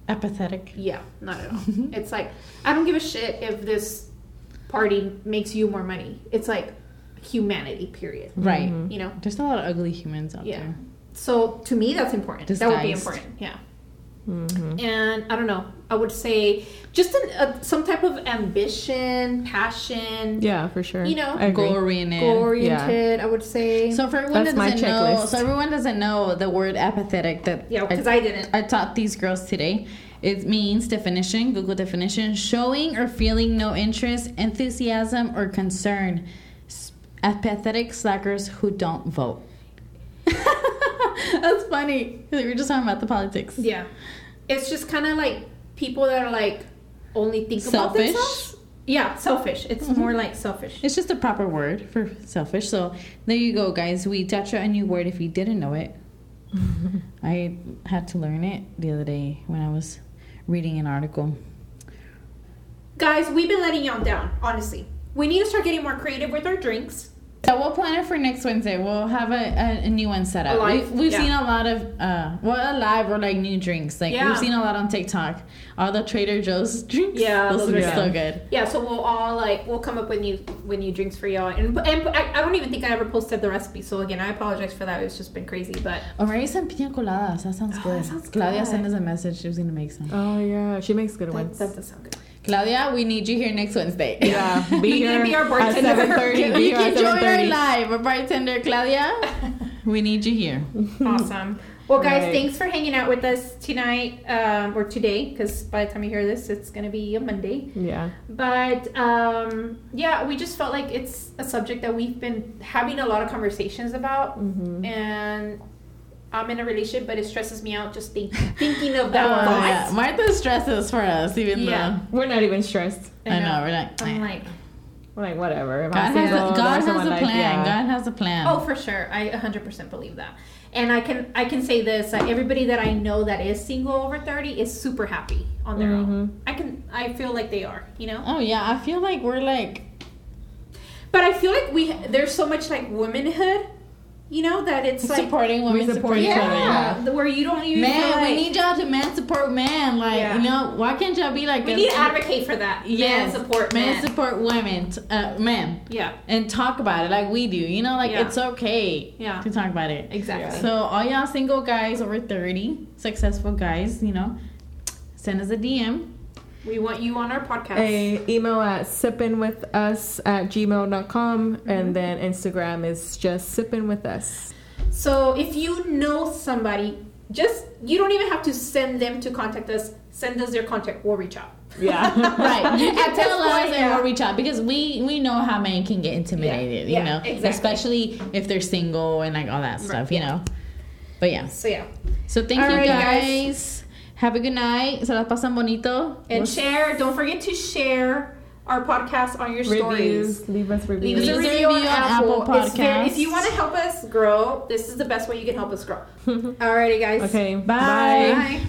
Apathetic. yeah, not at all. it's like I don't give a shit if this party makes you more money. It's like humanity period. Right. Mhm. You know? There's a lot of ugly humans out Yeah. there. So to me that's important. That would be important. Yeah. Mhm. And I don't know. I would say just an, a, some type of ambition, passion, Yeah, for sure. You know, Goal oriented. goal oriented. I would say. So for everyone That's that doesn't know, so everyone doesn't know the word apathetic that yeah, because I, didn't. I taught these girls today. It means definition, Google definition, showing or feeling no interest, enthusiasm, or concern. Apathetic slackers who don't vote. That's funny. We were just talking about the politics. yeah, it's just kind of like people that are like only think about themselves. Yeah, selfish. It's Mhm. more like selfish. It's just a proper word for selfish. So there you go, guys. We taught you a new word if you didn't know it. I had to learn it the other day when I was reading an article. Guys, we've been letting y'all down. Honestly, we need to start getting more creative with our drinks. So we'll plan it for next Wednesday. We'll have a, a, a new one set up. A live? We, we've Yeah. seen a lot of uh, well, a live or like new drinks. Like Yeah. we've seen a lot on TikTok. All the Trader Joe's drinks. Yeah, those those are are so good. good. Yeah, so we'll all like we'll come up with new with new drinks for y'all, and and I, I don't even think I ever posted the recipe. So again, I apologize for that. It's just been crazy, but Or maybe some pina coladas. That sounds Oh, good. that sounds Claudia good. sent us a message. She was gonna make some. Oh yeah, she makes good that, ones. that does sound good. Claudia, we need you here next Wednesday. yeah, be You here can be our at seven thirty. you Be here can at join our thirty. live. Our bartender, Claudia. We need you here. Awesome. Well, guys, Right. thanks for hanging out with us tonight um, or today, because by the time you hear this, it's going to be a Monday. Yeah. But um, yeah, we just felt like it's a subject that we've been having a lot of conversations about, Mm-hmm. and I'm in a relationship, but it stresses me out just think, thinking of Oh, that. thought. yeah. Martha stresses for us, even Yeah. We're not even stressed. though I know we're not. I'm like, We're like whatever. If God I'm has, single, a, God has a my life, plan. yeah. God has a plan. oh, for sure, I 100% believe that. And I can I can say this: like everybody that I know that is single over 30 is super happy on their own. Mm-hmm. I can I feel like they are, you know. Oh yeah, I feel like we're like But I feel like we there's so much like womanhood, you know, that it's like supporting women, we support each supporting other, yeah, yeah. where you don't even Man, feel like, we need y'all to man support man. Like Yeah. you know, why can't y'all be like we a- need to advocate for that. Yes, man support man men. support women, t- uh, men, yeah, and talk about it like we do. You know, like Yeah. it's okay Yeah. to talk about it. exactly. So all y'all single guys over thirty, successful guys, you know, send us a DM. We want you on our podcast. a email at sipping with us at gmail.com Mm-hmm. and then instagram is just sipping with us So if you know somebody, just you don't even have to send them to contact us. Send us their contact. We'll reach out. yeah right. You can tell this us point, and yeah. we'll reach out because we we know how men can get intimidated, Yeah, you yeah, know, exactly. especially if they're single and like all that stuff, you know. But yeah. So yeah, So thank you Alrighty, guys. guys. Have a good night. Se las pasan bonito. and We'll- share. Don't forget to share our podcast on your stories. leave us reviews Leave us a review on Apple. Apple very- if you want to help us grow, this is the best way you can help us grow. Alrighty, guys. okay Bye. Bye.